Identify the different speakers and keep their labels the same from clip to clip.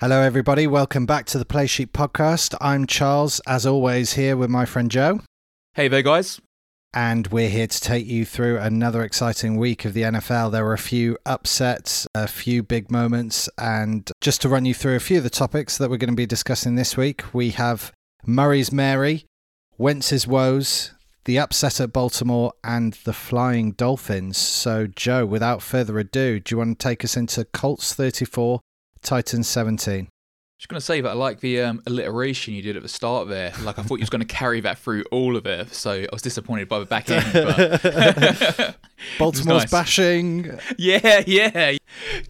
Speaker 1: Hello, everybody. Welcome back to the Play Sheet podcast. I'm Charles, as always, here with my friend Joe.
Speaker 2: Hey there, guys.
Speaker 1: And we're here to take you through another exciting week of the NFL. There were a few upsets, a few big moments, and just to run you through a few of the topics that we're going to be discussing this week, we have Murray's Mary, Wentz's woes, the upset at Baltimore, and the Flying Dolphins. So, Joe, without further ado, do you want to take us into Colts 34, Titans 17.
Speaker 2: Just going to say that I like the um, alliteration you did at the start there. Like I thought you was going to carry that through all of it, so I was disappointed by the back end. But
Speaker 1: Baltimore's
Speaker 2: nice.
Speaker 1: bashing.
Speaker 2: yeah, yeah.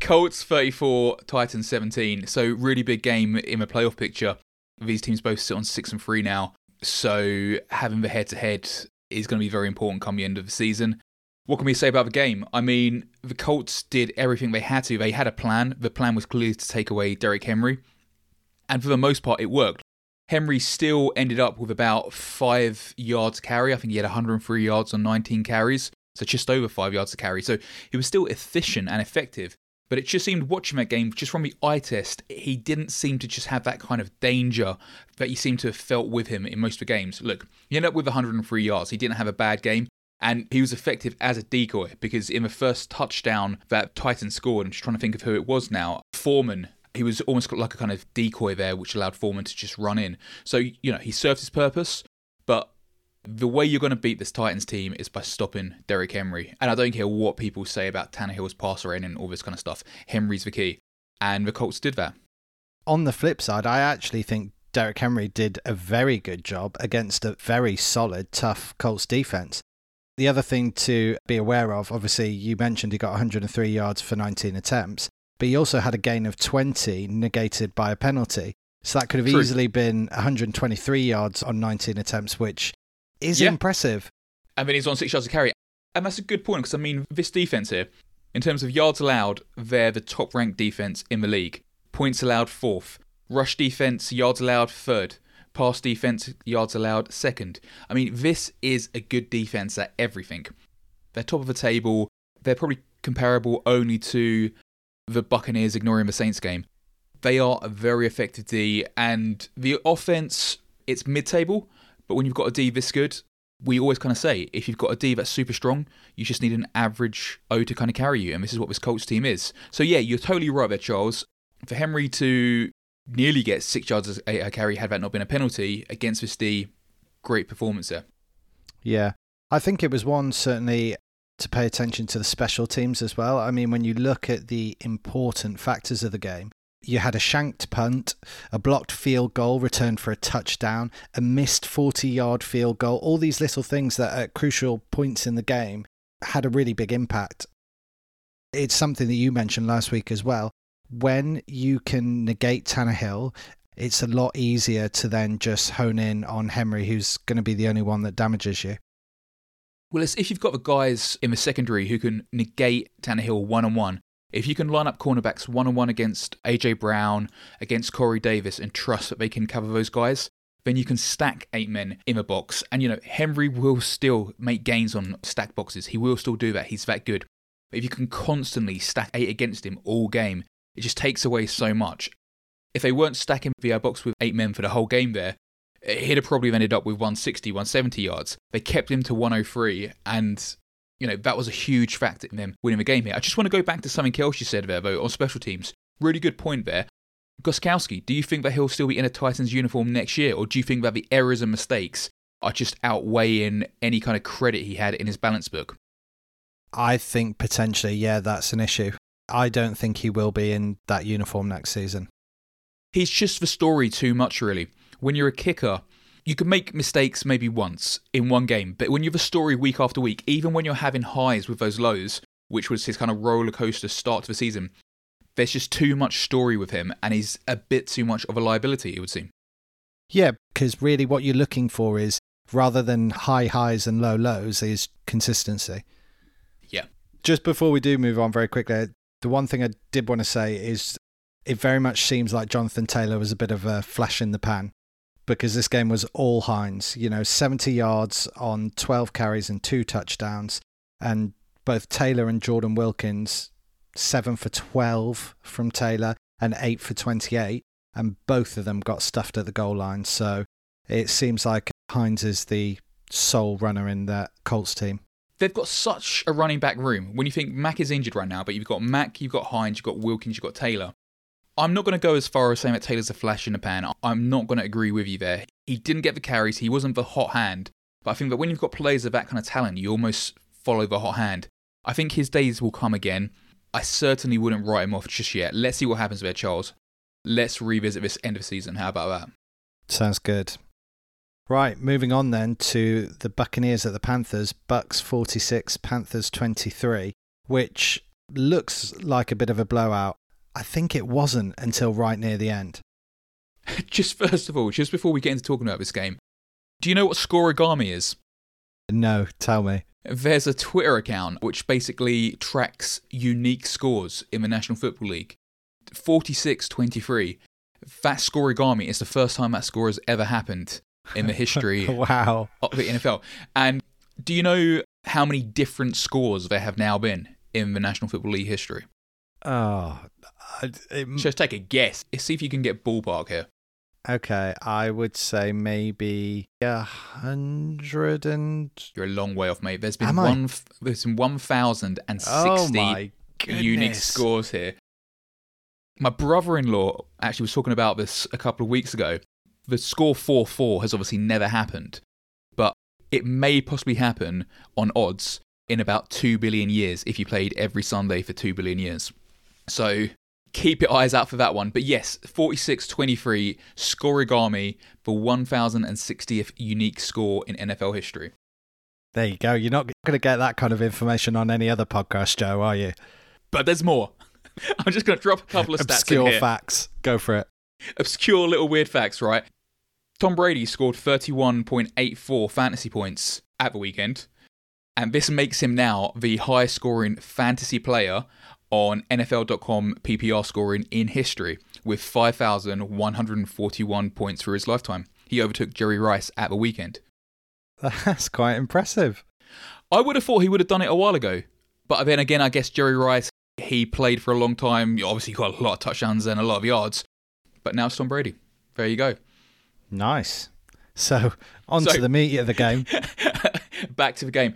Speaker 2: Colts 34, Titans 17. So really big game in the playoff picture. These teams both sit on six and three now, so having the head-to-head is going to be very important come the end of the season. What can we say about the game? I mean, the Colts did everything they had to. They had a plan. The plan was clearly to take away Derrick Henry. And for the most part, it worked. Henry still ended up with about five yards carry. I think he had 103 yards on 19 carries, so just over five yards to carry. So he was still efficient and effective. But it just seemed watching that game, just from the eye test, he didn't seem to just have that kind of danger that he seemed to have felt with him in most of the games. Look, he ended up with 103 yards. He didn't have a bad game. And he was effective as a decoy because in the first touchdown that Titan scored, I'm just trying to think of who it was now, Foreman, he was almost like a kind of decoy there, which allowed Foreman to just run in. So, you know, he served his purpose, but the way you're going to beat this Titans team is by stopping Derrick Henry. And I don't care what people say about Tannehill's passer in and all this kind of stuff. Henry's the key. And the Colts did that.
Speaker 1: On the flip side, I actually think Derrick Henry did a very good job against a very solid, tough Colts defense. The other thing to be aware of, obviously, you mentioned he got 103 yards for 19 attempts, but he also had a gain of 20 negated by a penalty. So that could have
Speaker 2: True.
Speaker 1: easily been 123 yards on 19 attempts, which is
Speaker 2: Yeah.
Speaker 1: impressive.
Speaker 2: And then he's on six yards to carry. And that's a good point because, I mean, this defense here, in terms of yards allowed, they're the top ranked defense in the league. Points allowed, fourth. Rush defense, yards allowed, third. Pass defense, yards allowed, second. I mean, this is a good defense at everything. They're top of the table. They're probably comparable only to the Buccaneers ignoring the Saints game. They are a very effective D, and the offense, it's mid table, but when you've got a D this good, we always kind of say if you've got a D that's super strong, you just need an average O to kind of carry you, and this is what this Colts team is. So yeah, you're totally right there, Charles. For Henry to nearly gets six yards a carry had that not been a penalty against this D, great performance there.
Speaker 1: Yeah. I think it was one certainly to pay attention to the special teams as well. I mean, when you look at the important factors of the game, you had a shanked punt, a blocked field goal returned for a touchdown, a missed 40 yard field goal. All these little things that at crucial points in the game had a really big impact. It's something that you mentioned last week as well. When you can negate Tannehill, it's a lot easier to then just hone in on Henry, who's going to be the only one that damages you.
Speaker 2: Well, it's if you've got the guys in the secondary who can negate Tannehill one on one, if you can line up cornerbacks one on one against AJ Brown, against Corey Davis, and trust that they can cover those guys, then you can stack eight men in the box. And you know, Henry will still make gains on stack boxes. He will still do that. He's that good. But if you can constantly stack eight against him all game, it just takes away so much. If they weren't stacking the box with eight men for the whole game there, he'd have probably ended up with 160, 170 yards. They kept him to 103, and you know that was a huge factor in them winning the game here. I just want to go back to something else you said there, though, on special teams. Really good point there. Gostkowski, do you think that he'll still be in a Titans uniform next year, or do you think that the errors and mistakes are just outweighing any kind of credit he had in his balance book?
Speaker 1: I think potentially, yeah, that's an issue. I don't think he will be in that uniform next season.
Speaker 2: He's just the story too much, really. When you're a kicker, you can make mistakes maybe once in one game, but when you have a story week after week, even when you're having highs with those lows, which was his kind of roller coaster start to the season, there's just too much story with him, and he's a bit too much of a liability, it would seem.
Speaker 1: Yeah, because really what you're looking for is rather than high highs and low lows, is consistency.
Speaker 2: Yeah.
Speaker 1: Just before we do move on very quickly, the one thing I did want to say is it very much seems like Jonathan Taylor was a bit of a flash in the pan because this game was all Hines. You know, 70 yards on 12 carries and two touchdowns. And both Taylor and Jordan Wilkins, 7 for 12 from Taylor. and 8 for 28, and both of them got stuffed at the goal line. So it seems like Hines is the sole runner in that Colts team.
Speaker 2: They've got such a running back room. When you think Mack is injured right now, but you've got Mack, you've got Hines, you've got Wilkins, you've got Taylor. I'm not going to go as far as saying that Taylor's a flash in the pan. I'm not going to agree with you there. He didn't get the carries, he wasn't the hot hand. But I think that when you've got players of that kind of talent, you almost follow the hot hand. I think his days will come again. I certainly wouldn't write him off just yet. Let's see what happens there, Charles. Let's revisit this end of season. How about that?
Speaker 1: Sounds good. Right, moving on then to the Buccaneers at the Panthers. Bucks 46, Panthers 23, which looks like a bit of a blowout. I think it wasn't until right near the end.
Speaker 2: just first of all, just before we get into talking about this game, do you know what scorigami is?
Speaker 1: No, tell me.
Speaker 2: There's a Twitter account which basically tracks unique scores in the National Football League. 46 23. That scorigami is the first time that score has ever happened in the history
Speaker 1: wow.
Speaker 2: of the NFL. And do you know how many different scores there have now been in the National Football League history?
Speaker 1: Oh, it,
Speaker 2: just take a guess. See if you can get ballpark here.
Speaker 1: Okay, I would say maybe a hundred and.
Speaker 2: You're a long way off, mate. There's been Am one. I? There's been one thousand and oh sixty
Speaker 1: oh
Speaker 2: unique scores here. My brother-in-law actually was talking about this a couple of weeks ago. The score four-four has obviously never happened, but it may possibly happen on odds in about two billion years if you played every Sunday for two billion years. So keep your eyes out for that one. But yes, 46-23 scorigami, the 1060th unique score in NFL history.
Speaker 1: There you go. You're not going to get that kind of information on any other podcast, Joe, are you?
Speaker 2: But there's more. I'm just going to drop a couple of stats
Speaker 1: Obscure facts. Go for it.
Speaker 2: Obscure little weird facts, right? Tom Brady scored 31.84 fantasy points at the weekend, and this makes him now the highest scoring fantasy player on NFL.com PPR scoring in history with 5,141 points for his lifetime. He overtook Jerry Rice at the weekend.
Speaker 1: That's quite impressive.
Speaker 2: I would have thought he would have done it a while ago. But then again, I guess Jerry Rice, he played for a long time. Obviously, got a lot of touchdowns and a lot of yards. But now it's Tom Brady. There you go.
Speaker 1: Nice. So, on so, to the meat of the game.
Speaker 2: back to the game.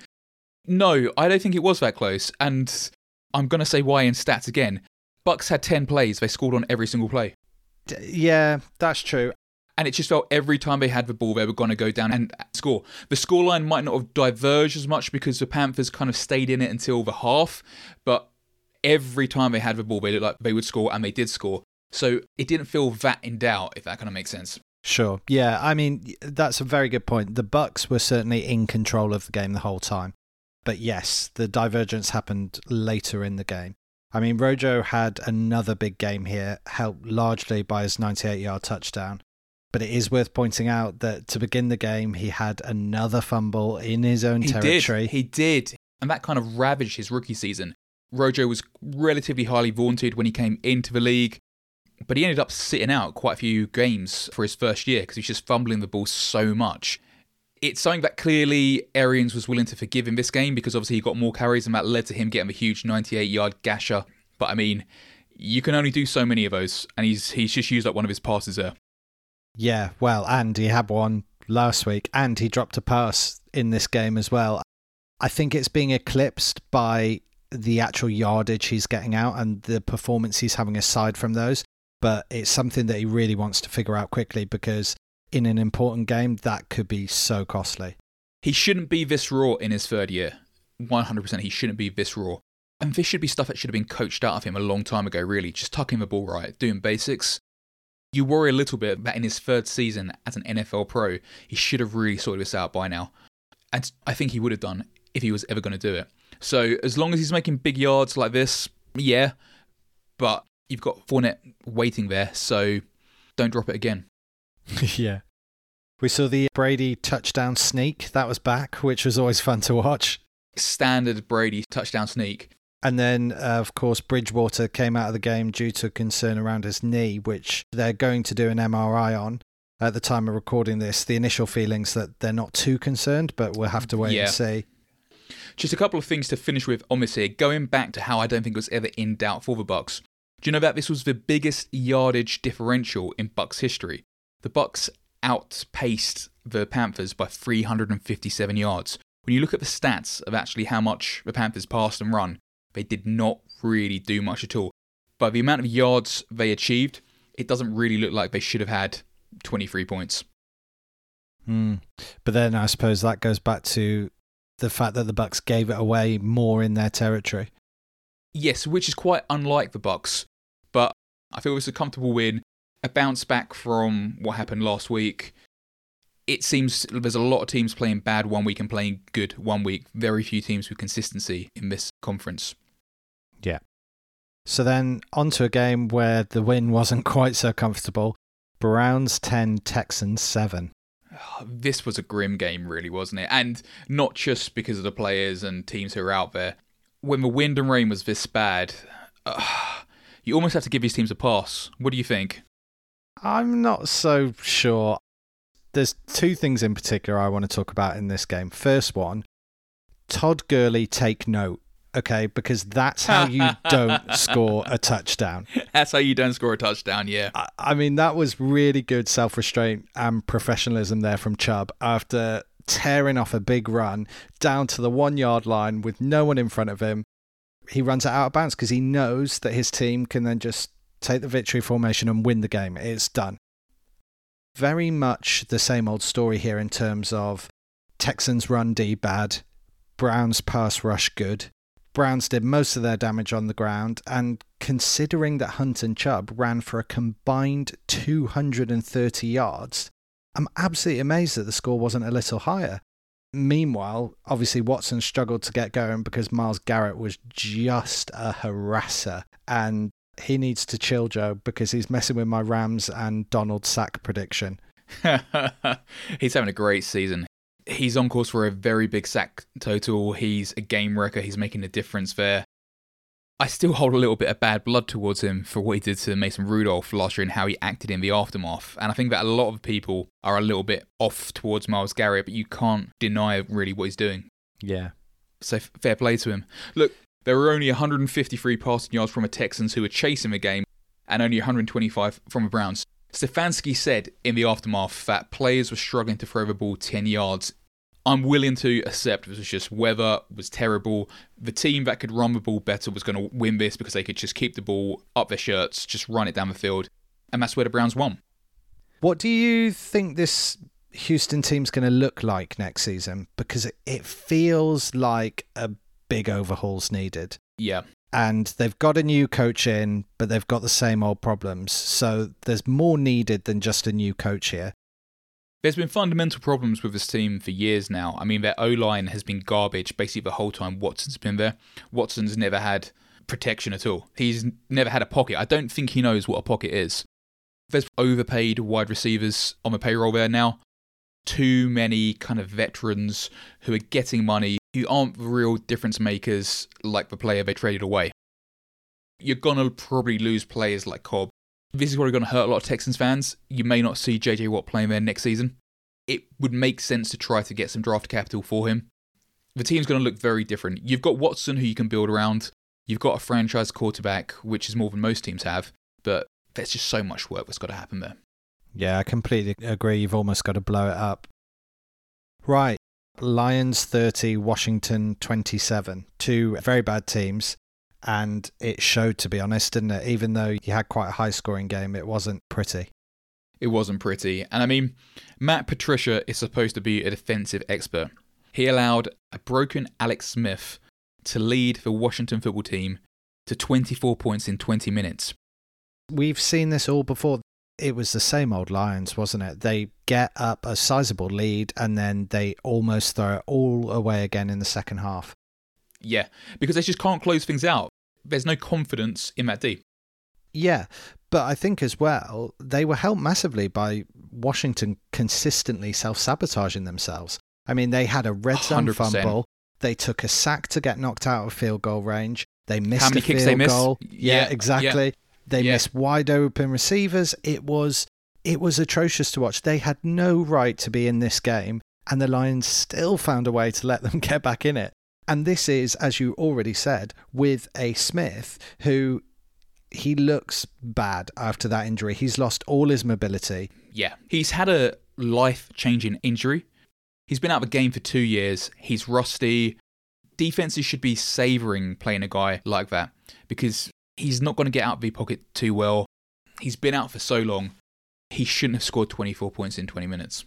Speaker 2: No, I don't think it was that close. And I'm going to say why in stats again. Bucks had 10 plays. They scored on every single play.
Speaker 1: Yeah, that's true.
Speaker 2: And it just felt every time they had the ball, they were going to go down and score. The scoreline might not have diverged as much because the Panthers kind of stayed in it until the half, but every time they had the ball, they looked like they would score, and they did score. So it didn't feel that in doubt, if that kind of makes sense.
Speaker 1: Sure. Yeah, I mean that's a very good point. The Bucks were certainly in control of the game the whole time. But yes, the divergence happened later in the game. I mean, Rojo had another big game here, helped largely by his 98 yard touchdown. But it is worth pointing out that to begin the game, he had another fumble in his own
Speaker 2: he
Speaker 1: territory.
Speaker 2: Did. He did. And that kind of ravaged his rookie season. Rojo was relatively highly vaunted when he came into the league, but he ended up sitting out quite a few games for his first year because he's just fumbling the ball so much it's something that clearly Arians was willing to forgive in this game because obviously he got more carries and that led to him getting a huge 98 yard gasher. But I mean, you can only do so many of those, and he's he's just used up one of his passes there.
Speaker 1: Yeah, well, and he had one last week, and he dropped a pass in this game as well. I think it's being eclipsed by the actual yardage he's getting out and the performance he's having aside from those. But it's something that he really wants to figure out quickly because in an important game, that could be so costly.
Speaker 2: He shouldn't be this raw in his third year. 100% he shouldn't be this raw. And this should be stuff that should have been coached out of him a long time ago, really. Just tucking the ball right, doing basics. You worry a little bit that in his third season as an NFL pro, he should have really sorted this out by now. And I think he would have done if he was ever going to do it. So as long as he's making big yards like this, yeah. But you've got Fournette waiting there, so don't drop it again.
Speaker 1: yeah. We saw the Brady touchdown sneak. That was back, which was always fun to watch.
Speaker 2: Standard Brady touchdown sneak.
Speaker 1: And then, uh, of course, Bridgewater came out of the game due to concern around his knee, which they're going to do an MRI on. At the time of recording this, the initial feelings that they're not too concerned, but we'll have to wait yeah. and see.
Speaker 2: Just a couple of things to finish with on this here. Going back to how I don't think it was ever in doubt for the Bucks. Do you know that this was the biggest yardage differential in Bucks history? The Bucks outpaced the Panthers by 357 yards. When you look at the stats of actually how much the Panthers passed and run, they did not really do much at all. By the amount of yards they achieved, it doesn't really look like they should have had 23 points.
Speaker 1: Mm. But then I suppose that goes back to the fact that the Bucks gave it away more in their territory.
Speaker 2: Yes, which is quite unlike the Bucks, I feel it was a comfortable win, a bounce back from what happened last week. It seems there's a lot of teams playing bad one week and playing good one week. Very few teams with consistency in this conference.
Speaker 1: Yeah. So then on to a game where the win wasn't quite so comfortable. Browns 10, Texans 7.
Speaker 2: This was a grim game, really, wasn't it? And not just because of the players and teams who are out there. When the wind and rain was this bad, uh, you almost have to give these teams a pass. What do you think?
Speaker 1: I'm not so sure. There's two things in particular I want to talk about in this game. First one, Todd Gurley take note okay? Because that's how you don't score a touchdown.
Speaker 2: That's how you don't score a touchdown, yeah.
Speaker 1: I, I mean, that was really good self restraint and professionalism there from Chubb after tearing off a big run down to the one yard line with no one in front of him. He runs it out of bounds because he knows that his team can then just take the victory formation and win the game. It's done. Very much the same old story here in terms of Texans run D bad, Browns pass rush good. Browns did most of their damage on the ground, and considering that Hunt and Chubb ran for a combined 230 yards, I'm absolutely amazed that the score wasn't a little higher. Meanwhile, obviously, Watson struggled to get going because Myles Garrett was just a harasser, and he needs to chill, Joe, because he's messing with my Rams and Donald sack prediction.
Speaker 2: he's having a great season he's on course for a very big sack total. He's a game wrecker. He's making a difference there. I still hold a little bit of bad blood towards him for what he did to Mason Rudolph last year and how he acted in the aftermath. And I think that a lot of people are a little bit off towards Myles Garrett, but you can't deny really what he's doing.
Speaker 1: Yeah.
Speaker 2: So fair play to him. Look, there were only 153 passing yards from the Texans who were chasing the game and only 125 from the Browns. Stefanski said in the aftermath that players were struggling to throw the ball 10 yards. I'm willing to accept it was just weather was terrible. The team that could run the ball better was going to win this because they could just keep the ball up their shirts, just run it down the field. And that's where the Browns won.
Speaker 1: What do you think this Houston team's going to look like next season? Because it feels like a big overhaul's needed.
Speaker 2: Yeah
Speaker 1: and they've got a new coach in, but they've got the same old problems. So there's more needed than just a new coach here.
Speaker 2: There's been fundamental problems with this team for years now. I mean, their O line has been garbage basically the whole time Watson's been there. Watson's never had protection at all. He's never had a pocket. I don't think he knows what a pocket is. There's overpaid wide receivers on the payroll there now. Too many kind of veterans who are getting money who aren't real difference makers like the player they traded away. You're going to probably lose players like Cobb. This is probably going to hurt a lot of Texans fans. You may not see JJ Watt playing there next season. It would make sense to try to get some draft capital for him. The team's going to look very different. You've got Watson, who you can build around. You've got a franchise quarterback, which is more than most teams have. But there's just so much work that's got to happen there.
Speaker 1: Yeah, I completely agree. You've almost got to blow it up. Right. Lions 30, Washington 27. Two very bad teams. And it showed, to be honest, didn't it? Even though you had quite a high scoring game, it wasn't pretty.
Speaker 2: It wasn't pretty. And I mean, Matt Patricia is supposed to be a defensive expert. He allowed a broken Alex Smith to lead the Washington football team to 24 points in 20 minutes.
Speaker 1: We've seen this all before it was the same old Lions, wasn't it? They get up a sizable lead and then they almost throw it all away again in the second half.
Speaker 2: Yeah, because they just can't close things out. There's no confidence in that D.
Speaker 1: Yeah, but I think as well, they were helped massively by Washington consistently self sabotaging themselves. I mean, they had a red zone 100%. fumble. They took a sack to get knocked out of field goal range. They missed
Speaker 2: How many
Speaker 1: a
Speaker 2: kicks
Speaker 1: field
Speaker 2: they
Speaker 1: goal. Yeah, yeah, exactly. Yeah. They
Speaker 2: yeah.
Speaker 1: missed wide open receivers. It was it was atrocious to watch. They had no right to be in this game, and the Lions still found a way to let them get back in it. And this is, as you already said, with a Smith who he looks bad after that injury. He's lost all his mobility.
Speaker 2: Yeah. He's had a life changing injury. He's been out of the game for two years. He's rusty. Defenses should be savouring playing a guy like that because he's not going to get out of the pocket too well. He's been out for so long. He shouldn't have scored 24 points in 20 minutes.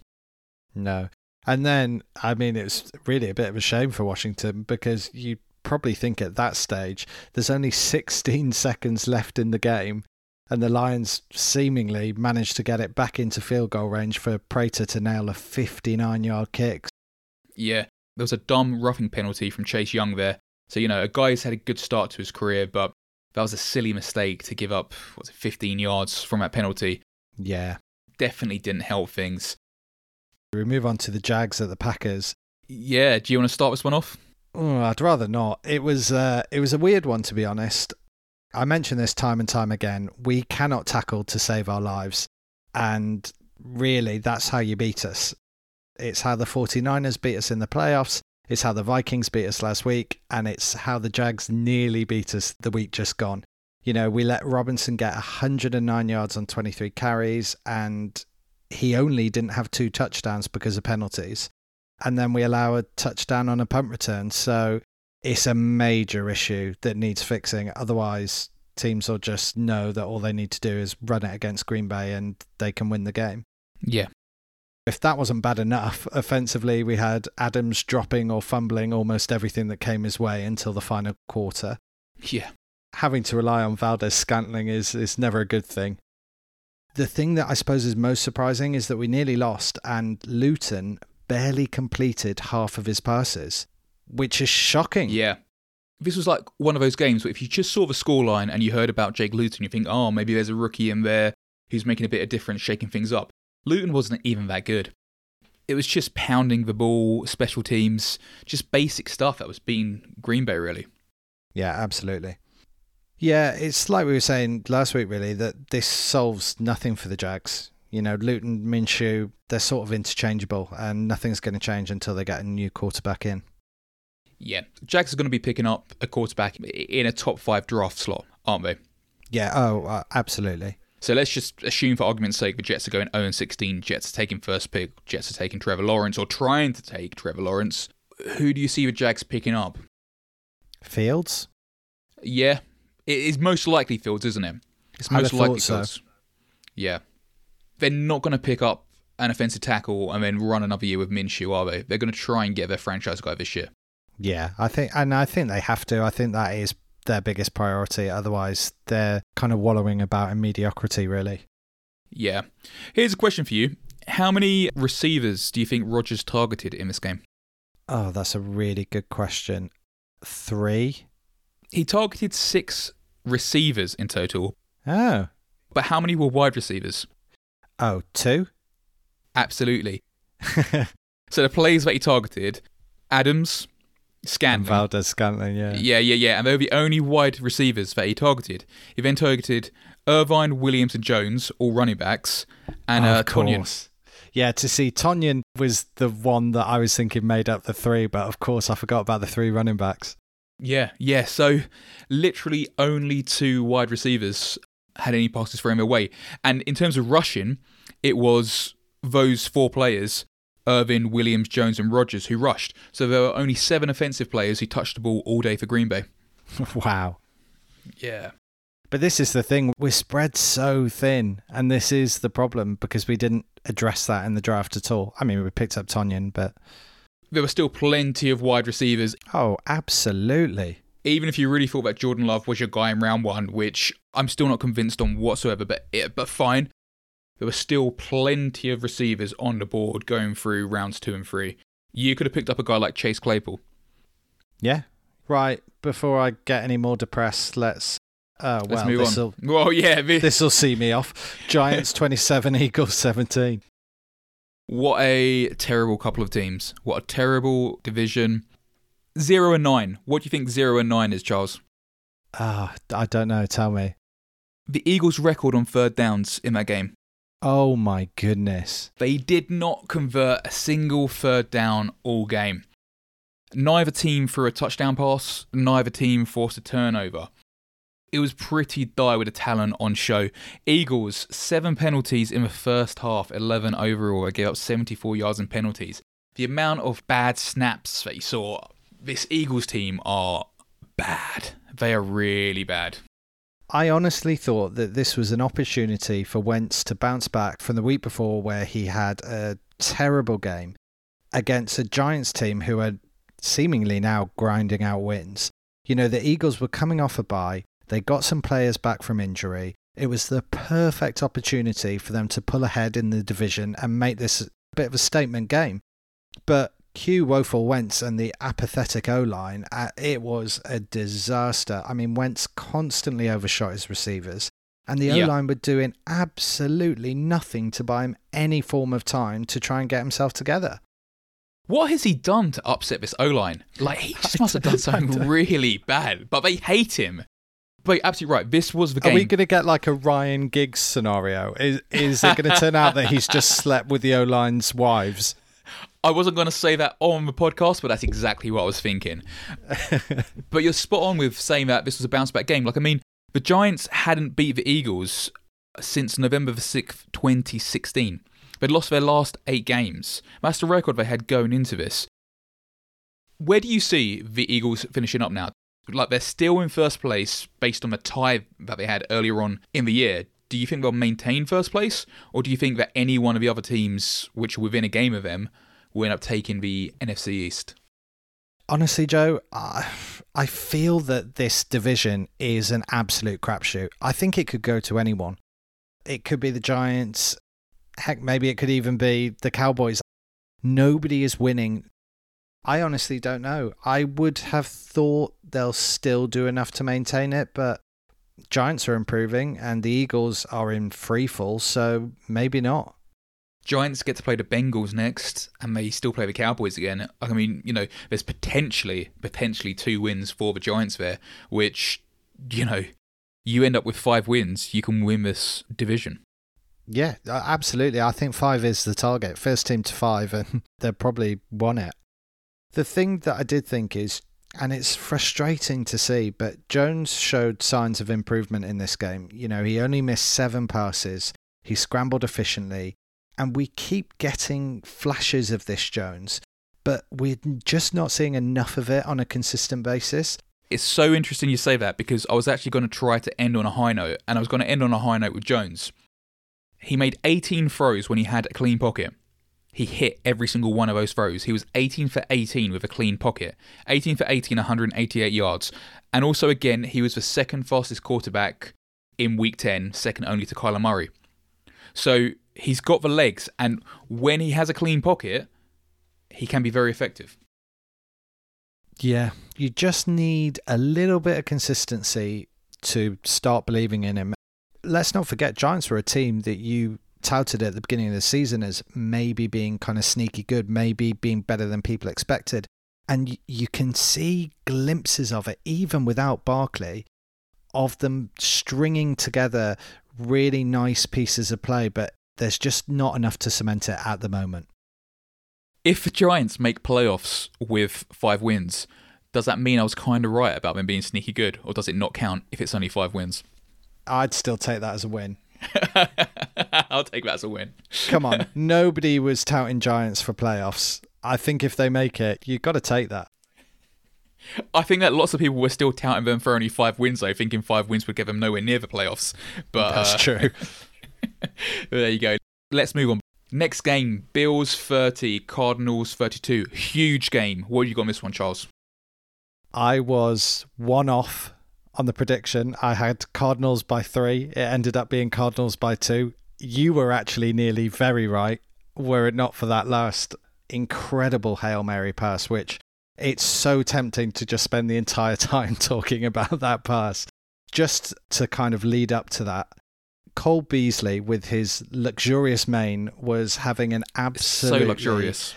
Speaker 1: No. And then, I mean, it's really a bit of a shame for Washington because you probably think at that stage there's only 16 seconds left in the game, and the Lions seemingly managed to get it back into field goal range for Prater to nail a 59 yard kick.
Speaker 2: Yeah, there was a dumb roughing penalty from Chase Young there. So, you know, a guy who's had a good start to his career, but that was a silly mistake to give up, what's it, 15 yards from that penalty.
Speaker 1: Yeah.
Speaker 2: Definitely didn't help things.
Speaker 1: We move on to the Jags at the Packers.
Speaker 2: Yeah, do you want to start this one off?
Speaker 1: Oh, I'd rather not. It was uh, it was a weird one to be honest. I mention this time and time again. We cannot tackle to save our lives, and really, that's how you beat us. It's how the 49ers beat us in the playoffs. It's how the Vikings beat us last week, and it's how the Jags nearly beat us the week just gone. You know, we let Robinson get 109 yards on 23 carries, and he only didn't have two touchdowns because of penalties. And then we allow a touchdown on a punt return. So it's a major issue that needs fixing. Otherwise, teams will just know that all they need to do is run it against Green Bay and they can win the game.
Speaker 2: Yeah.
Speaker 1: If that wasn't bad enough, offensively, we had Adams dropping or fumbling almost everything that came his way until the final quarter.
Speaker 2: Yeah.
Speaker 1: Having to rely on Valdes Scantling is, is never a good thing. The thing that I suppose is most surprising is that we nearly lost and Luton barely completed half of his passes, which is shocking.
Speaker 2: Yeah. This was like one of those games where if you just saw the scoreline and you heard about Jake Luton, you think, oh, maybe there's a rookie in there who's making a bit of difference, shaking things up. Luton wasn't even that good. It was just pounding the ball, special teams, just basic stuff that was beating Green Bay, really.
Speaker 1: Yeah, absolutely. Yeah, it's like we were saying last week, really, that this solves nothing for the Jags. You know, Luton, Minshew, they're sort of interchangeable, and nothing's going to change until they get a new quarterback in.
Speaker 2: Yeah, Jags are going to be picking up a quarterback in a top five draft slot, aren't they?
Speaker 1: Yeah, oh, uh, absolutely.
Speaker 2: So let's just assume, for argument's sake, the Jets are going 0 16. Jets are taking first pick. Jets are taking Trevor Lawrence or trying to take Trevor Lawrence. Who do you see the Jags picking up?
Speaker 1: Fields?
Speaker 2: Yeah, it is most likely Fields, isn't it? It's most likely so. Fields. Yeah. They're not going to pick up an offensive tackle and then run another year with Minshew, are they? They're going to try and get their franchise guy this year.
Speaker 1: Yeah, I think, and I think they have to. I think that is their biggest priority. Otherwise, they're kind of wallowing about in mediocrity, really.
Speaker 2: Yeah. Here's a question for you: How many receivers do you think Rodgers targeted in this game?
Speaker 1: Oh, that's a really good question. Three.
Speaker 2: He targeted six receivers in total.
Speaker 1: Oh.
Speaker 2: But how many were wide receivers?
Speaker 1: Oh, two?
Speaker 2: Absolutely. so the plays that he targeted Adams, Scantling.
Speaker 1: And Valdes Scantling, yeah.
Speaker 2: Yeah, yeah, yeah. And they were the only wide receivers that he targeted. He then targeted Ervin, Williams, and Jones, all running backs, and oh, uh, Tonyan.
Speaker 1: Yeah, to see Tonyan was the one that I was thinking made up the three, but of course I forgot about the three running backs.
Speaker 2: Yeah, yeah. So literally only two wide receivers had any passes thrown their way. And in terms of rushing, it was those four players Ervin, Williams, Jones, and Rodgers, who rushed. So there were only seven offensive players who touched the ball all day for Green Bay.
Speaker 1: wow.
Speaker 2: Yeah.
Speaker 1: But this is the thing, we're spread so thin, and this is the problem because we didn't address that in the draft at all. I mean, we picked up Tonyan, but.
Speaker 2: There were still plenty of wide receivers.
Speaker 1: Oh, absolutely.
Speaker 2: Even if you really thought that Jordan Love was your guy in round one, which I'm still not convinced on whatsoever, but, but fine there were still plenty of receivers on the board going through rounds two and three. You could have picked up a guy like Chase Claypool.
Speaker 1: Yeah. Right. Before I get any more depressed, let's. Uh, well,
Speaker 2: let's move on. Well, yeah.
Speaker 1: This will see me off. Giants 27, Eagles 17.
Speaker 2: What a terrible couple of teams. What a terrible division. Zero and nine. What do you think zero and nine is, Charles?
Speaker 1: Ah, uh, I don't know. Tell me.
Speaker 2: The Eagles' record on third downs in that game
Speaker 1: Oh my goodness.
Speaker 2: They did not convert a single third down all game. Neither team threw a touchdown pass, neither team forced a turnover. It was pretty dire with the talent on show. Eagles, seven penalties in the first half, 11 overall. They gave up 74 yards in penalties. The amount of bad snaps that you saw, this Eagles team are bad. They are really bad.
Speaker 1: I honestly thought that this was an opportunity for Wentz to bounce back from the week before where he had a terrible game against a Giants team who are seemingly now grinding out wins. You know, the Eagles were coming off a bye. They got some players back from injury. It was the perfect opportunity for them to pull ahead in the division and make this a bit of a statement game. But Q woeful Wentz and the apathetic O line, uh, it was a disaster. I mean, Wentz constantly overshot his receivers, and the O
Speaker 2: Yeah.
Speaker 1: line were doing absolutely nothing to buy him any form of time to try and get himself together.
Speaker 2: What has he done to upset this O line? Like, he just must have done something really bad, but they hate him. But you're absolutely right. This was the game.
Speaker 1: Are we going to get like a Ryan Giggs scenario? Is is it going to turn out that he's just slept with the O line's wives?
Speaker 2: I wasn't going to say that on the podcast, but that's exactly what I was thinking. but you're spot on with saying that this was a bounce back game. Like, I mean, the Giants hadn't beat the Eagles since November the 6th, 2016. They'd lost their last eight games. That's the record they had going into this. Where do you see the Eagles finishing up now? Like, they're still in first place based on the tie that they had earlier on in the year. Do you think they'll maintain first place? Or do you think that any one of the other teams, which are within a game of them, will end up taking the NFC East?
Speaker 1: Honestly, Joe, I, I feel that this division is an absolute crapshoot. I think it could go to anyone. It could be the Giants. Heck, maybe it could even be the Cowboys. Nobody is winning. I honestly don't know. I would have thought they'll still do enough to maintain it, but Giants are improving and the Eagles are in free fall, so maybe not.
Speaker 2: Giants get to play the Bengals next, and they still play the Cowboys again. I mean, you know, there's potentially potentially two wins for the Giants there, which you know, you end up with five wins, you can win this division.
Speaker 1: Yeah, absolutely. I think five is the target. First team to five, and they'll probably won it. The thing that I did think is, and it's frustrating to see, but Jones showed signs of improvement in this game. You know, he only missed seven passes, he scrambled efficiently, and we keep getting flashes of this Jones, but we're just not seeing enough of it on a consistent basis.
Speaker 2: It's so interesting you say that because I was actually going to try to end on a high note, and I was going to end on a high note with Jones. He made 18 throws when he had a clean pocket. He hit every single one of those throws. He was 18 for 18 with a clean pocket. 18 for 18, 188 yards. And also, again, he was the second fastest quarterback in week 10, second only to Kyler Murray. So he's got the legs, and when he has a clean pocket, he can be very effective.
Speaker 1: Yeah, you just need a little bit of consistency to start believing in him. Let's not forget, Giants were a team that you touted at the beginning of the season as maybe being kind of sneaky good, maybe being better than people expected. And you can see glimpses of it, even without Barkley, of them stringing together really nice pieces of play, but there's just not enough to cement it at the moment.
Speaker 2: If the Giants make playoffs with five wins, does that mean I was kind of right about them being sneaky good, or does it not count if it's only five wins?
Speaker 1: I'd still take that as a win.
Speaker 2: I'll take that as a win.
Speaker 1: Come on, nobody was touting Giants for playoffs. I think if they make it, you've got to take that.
Speaker 2: I think that lots of people were still touting them for only five wins, though, thinking five wins would get them nowhere near the playoffs. But
Speaker 1: That's
Speaker 2: uh,
Speaker 1: true.
Speaker 2: there you go. Let's move on. Next game Bills 30, Cardinals 32. Huge game. What have you got on this one, Charles?
Speaker 1: I was one off on the prediction. I had Cardinals by three. It ended up being Cardinals by two. You were actually nearly very right, were it not for that last incredible Hail Mary pass, which it's so tempting to just spend the entire time talking about that pass. Just to kind of lead up to that, Cole Beasley, with his luxurious mane, was having an absolutely
Speaker 2: So luxurious.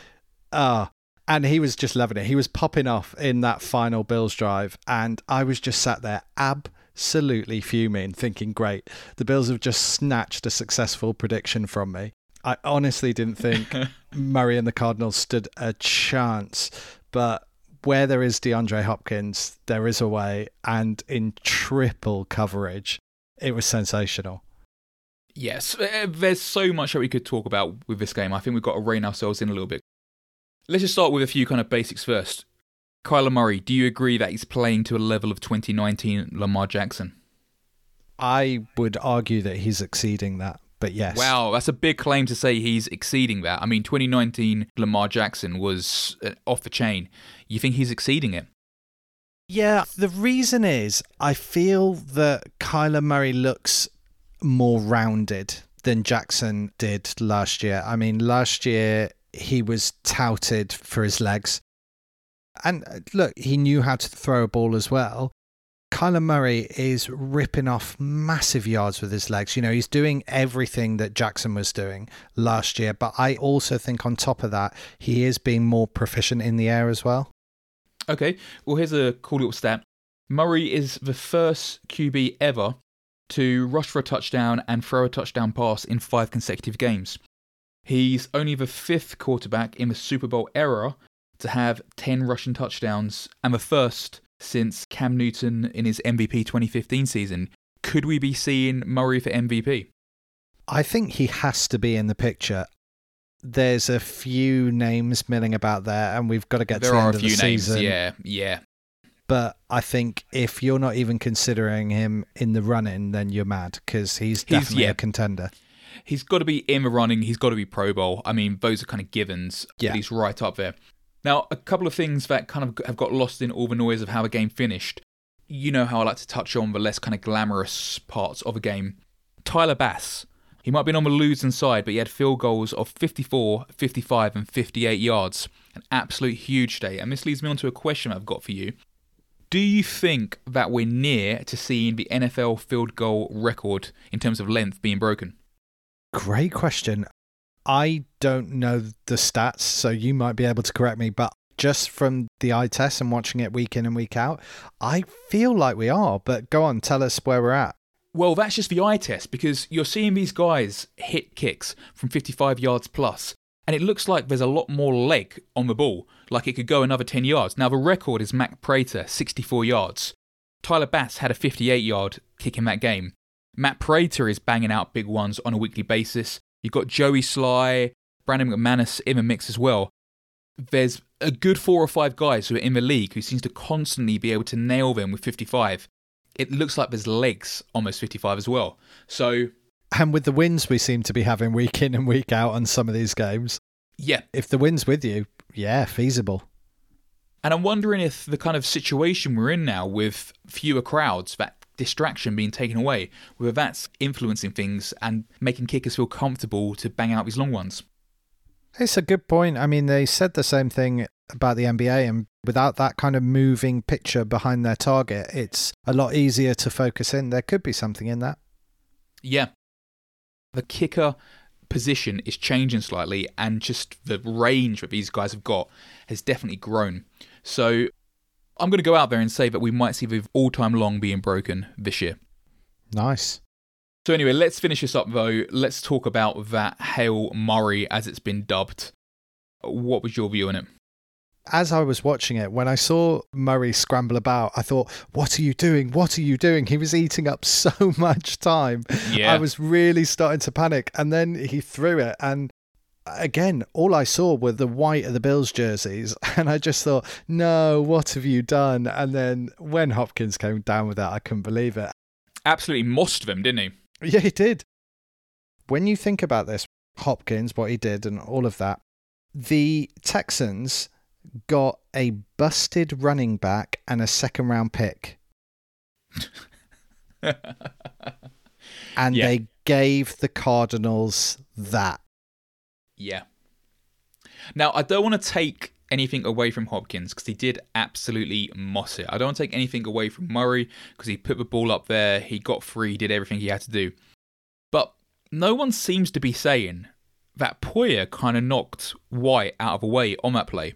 Speaker 1: Ah, and he was just loving it. He was popping off in that final Bills drive, and I was just sat there absolutely fuming, thinking, "Great, the Bills have just snatched a successful prediction from me." I honestly didn't think Murray and the Cardinals stood a chance, but where there is DeAndre Hopkins, there is a way, and in triple coverage, it was sensational.
Speaker 2: Yes, uh, there's so much that we could talk about with this game. I think we've got to rein ourselves in a little bit. Let's just start with a few kind of basics first. Kyler Murray, do you agree that he's playing to a level of 2019 Lamar Jackson?
Speaker 1: I would argue that he's exceeding that, but yes.
Speaker 2: Wow, that's a big claim to say he's exceeding that. I mean, 2019 Lamar Jackson was uh, off the chain. You think he's exceeding it?
Speaker 1: Yeah, the reason is I feel that Kyler Murray looks more rounded than Jackson did last year. I mean, last year he was touted for his legs. And uh, look, he knew how to throw a ball as well. Kyler Murray is ripping off massive yards with his legs. You know, he's doing everything that Jackson was doing last year. But I also think, on top of that, he is being more proficient in the air as well.
Speaker 2: Okay, well, here's a cool little stat Murray is the first QB ever to rush for a touchdown and throw a touchdown pass in five consecutive games. He's only the fifth quarterback in the Super Bowl era to have 10 rushing touchdowns and the first since Cam Newton in his MVP 2015 season. Could we be seeing Murray for MVP?
Speaker 1: I think he has to be in the picture. There's a few names milling about there, and we've got to get
Speaker 2: there
Speaker 1: to the end of the
Speaker 2: few names.
Speaker 1: season.
Speaker 2: Yeah, yeah.
Speaker 1: But I think if you're not even considering him in the running, then you're mad because he's
Speaker 2: He's-
Speaker 1: definitely
Speaker 2: yeah.
Speaker 1: a contender.
Speaker 2: He's got to be in the running. He's got to be Pro Bowl. I mean, those are kind of givens.
Speaker 1: Yeah.
Speaker 2: He's right up there. Now, a couple of things that kind of have got lost in all the noise of how the game finished. You know how I like to touch on the less kind of glamorous parts of a game. Tyler Bass. He might have been on the losing side, but he had field goals of 54, 55, and 58 yards. An absolute huge day. And this leads me on to a question I've got for you. Do you think that we're near to seeing the NFL field goal record in terms of length being broken?
Speaker 1: Great question. I don't know the stats, so you might be able to correct me, but just from the eye test and watching it week in and week out, I feel like we are. But go on, tell us where we're at.
Speaker 2: Well, that's just the eye test because you're seeing these guys hit kicks from 55 yards plus, and it looks like there's a lot more leg on the ball, like it could go another 10 yards. Now, the record is Matt Prater, 64 yards. Tyler Bass had a 58 yard kick in that game. Matt Prater is banging out big ones on a weekly basis. You've got Joey Slye, Brandon McManus in the mix as well. There's a good four or five guys who are in the league who seems to constantly be able to nail them with 55 it looks like there's legs almost 55 as well. So,
Speaker 1: And with the wins we seem to be having week in and week out on some of these games,
Speaker 2: yeah.
Speaker 1: if the win's with you, yeah, feasible.
Speaker 2: And I'm wondering if the kind of situation we're in now with fewer crowds, that distraction being taken away, whether that's influencing things and making kickers feel comfortable to bang out these long ones.
Speaker 1: It's a good point. I mean, they said the same thing about the NBA, and without that kind of moving picture behind their target, it's a lot easier to focus in. There could be something in that.
Speaker 2: Yeah. The kicker position is changing slightly, and just the range that these guys have got has definitely grown. So I'm going to go out there and say that we might see the all time long being broken this year.
Speaker 1: Nice.
Speaker 2: So anyway, let's finish this up though. Let's talk about that Hail Murray as it's been dubbed. What was your view on it?
Speaker 1: As I was watching it, when I saw Murray scramble about, I thought, What are you doing? What are you doing? He was eating up so much time.
Speaker 2: Yeah.
Speaker 1: I was really starting to panic. And then he threw it. And again, all I saw were the white of the Bills jerseys. And I just thought, No, what have you done? And then when Hopkins came down with that, I couldn't believe it.
Speaker 2: Absolutely mossed them, didn't he?
Speaker 1: Yeah, he did. When you think about this, Hopkins, what he did, and all of that, the Texans got a busted running back and a second round pick, and
Speaker 2: Yeah.
Speaker 1: they gave the Cardinals that.
Speaker 2: Yeah. Now, I don't want to take anything away from Hopkins because he did absolutely moss it. I don't want to take anything away from Murray because he put the ball up there, he got free, did everything he had to do. But no one seems to be saying that Poyer kind of knocked White out of the way on that play.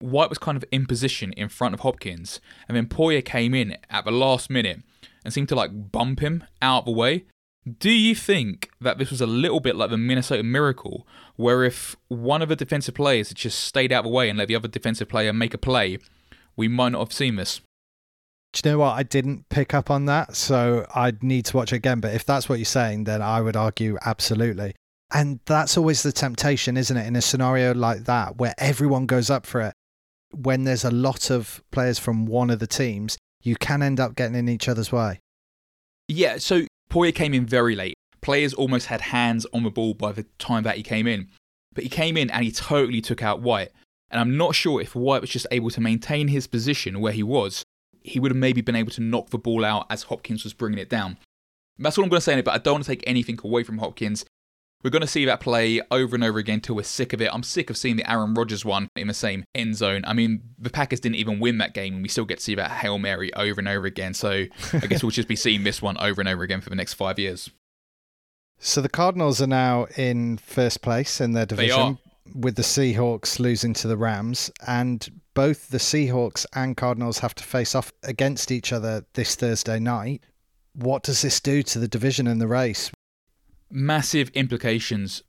Speaker 2: White was kind of in position in front of Hopkins, and then Poyer came in at the last minute and seemed to like bump him out of the way. Do you think that this was a little bit like the Minnesota Miracle, where if one of the defensive players had just stayed out of the way and let the other defensive player make a play, we might not have seen this?
Speaker 1: Do you know what? I didn't pick up on that, so I'd need to watch again. But if that's what you're saying, then I would argue absolutely. And that's always the temptation, isn't it? In a scenario like that, where everyone goes up for it, when there's a lot of players from one of the teams, you can end up getting in each other's way.
Speaker 2: Yeah, so Poyer came in very late. Players almost had hands on the ball by the time that he came in. But he came in and he totally took out White. And I'm not sure if White was just able to maintain his position where he was, he would have maybe been able to knock the ball out as Hopkins was bringing it down. That's all I'm going to say in it, but I don't want to take anything away from Hopkins. We're going to see that play over and over again till we're sick of it. I'm sick of seeing the Aaron Rodgers one in the same end zone. I mean, the Packers didn't even win that game, and we still get to see that Hail Mary over and over again. So I guess we'll just be seeing this one over and over again for the next five years.
Speaker 1: So the Cardinals are now in first place in their division with the Seahawks losing to the Rams, and both the Seahawks and Cardinals have to face off against each other this Thursday night. What does this do to the division and the race?
Speaker 2: Massive implications.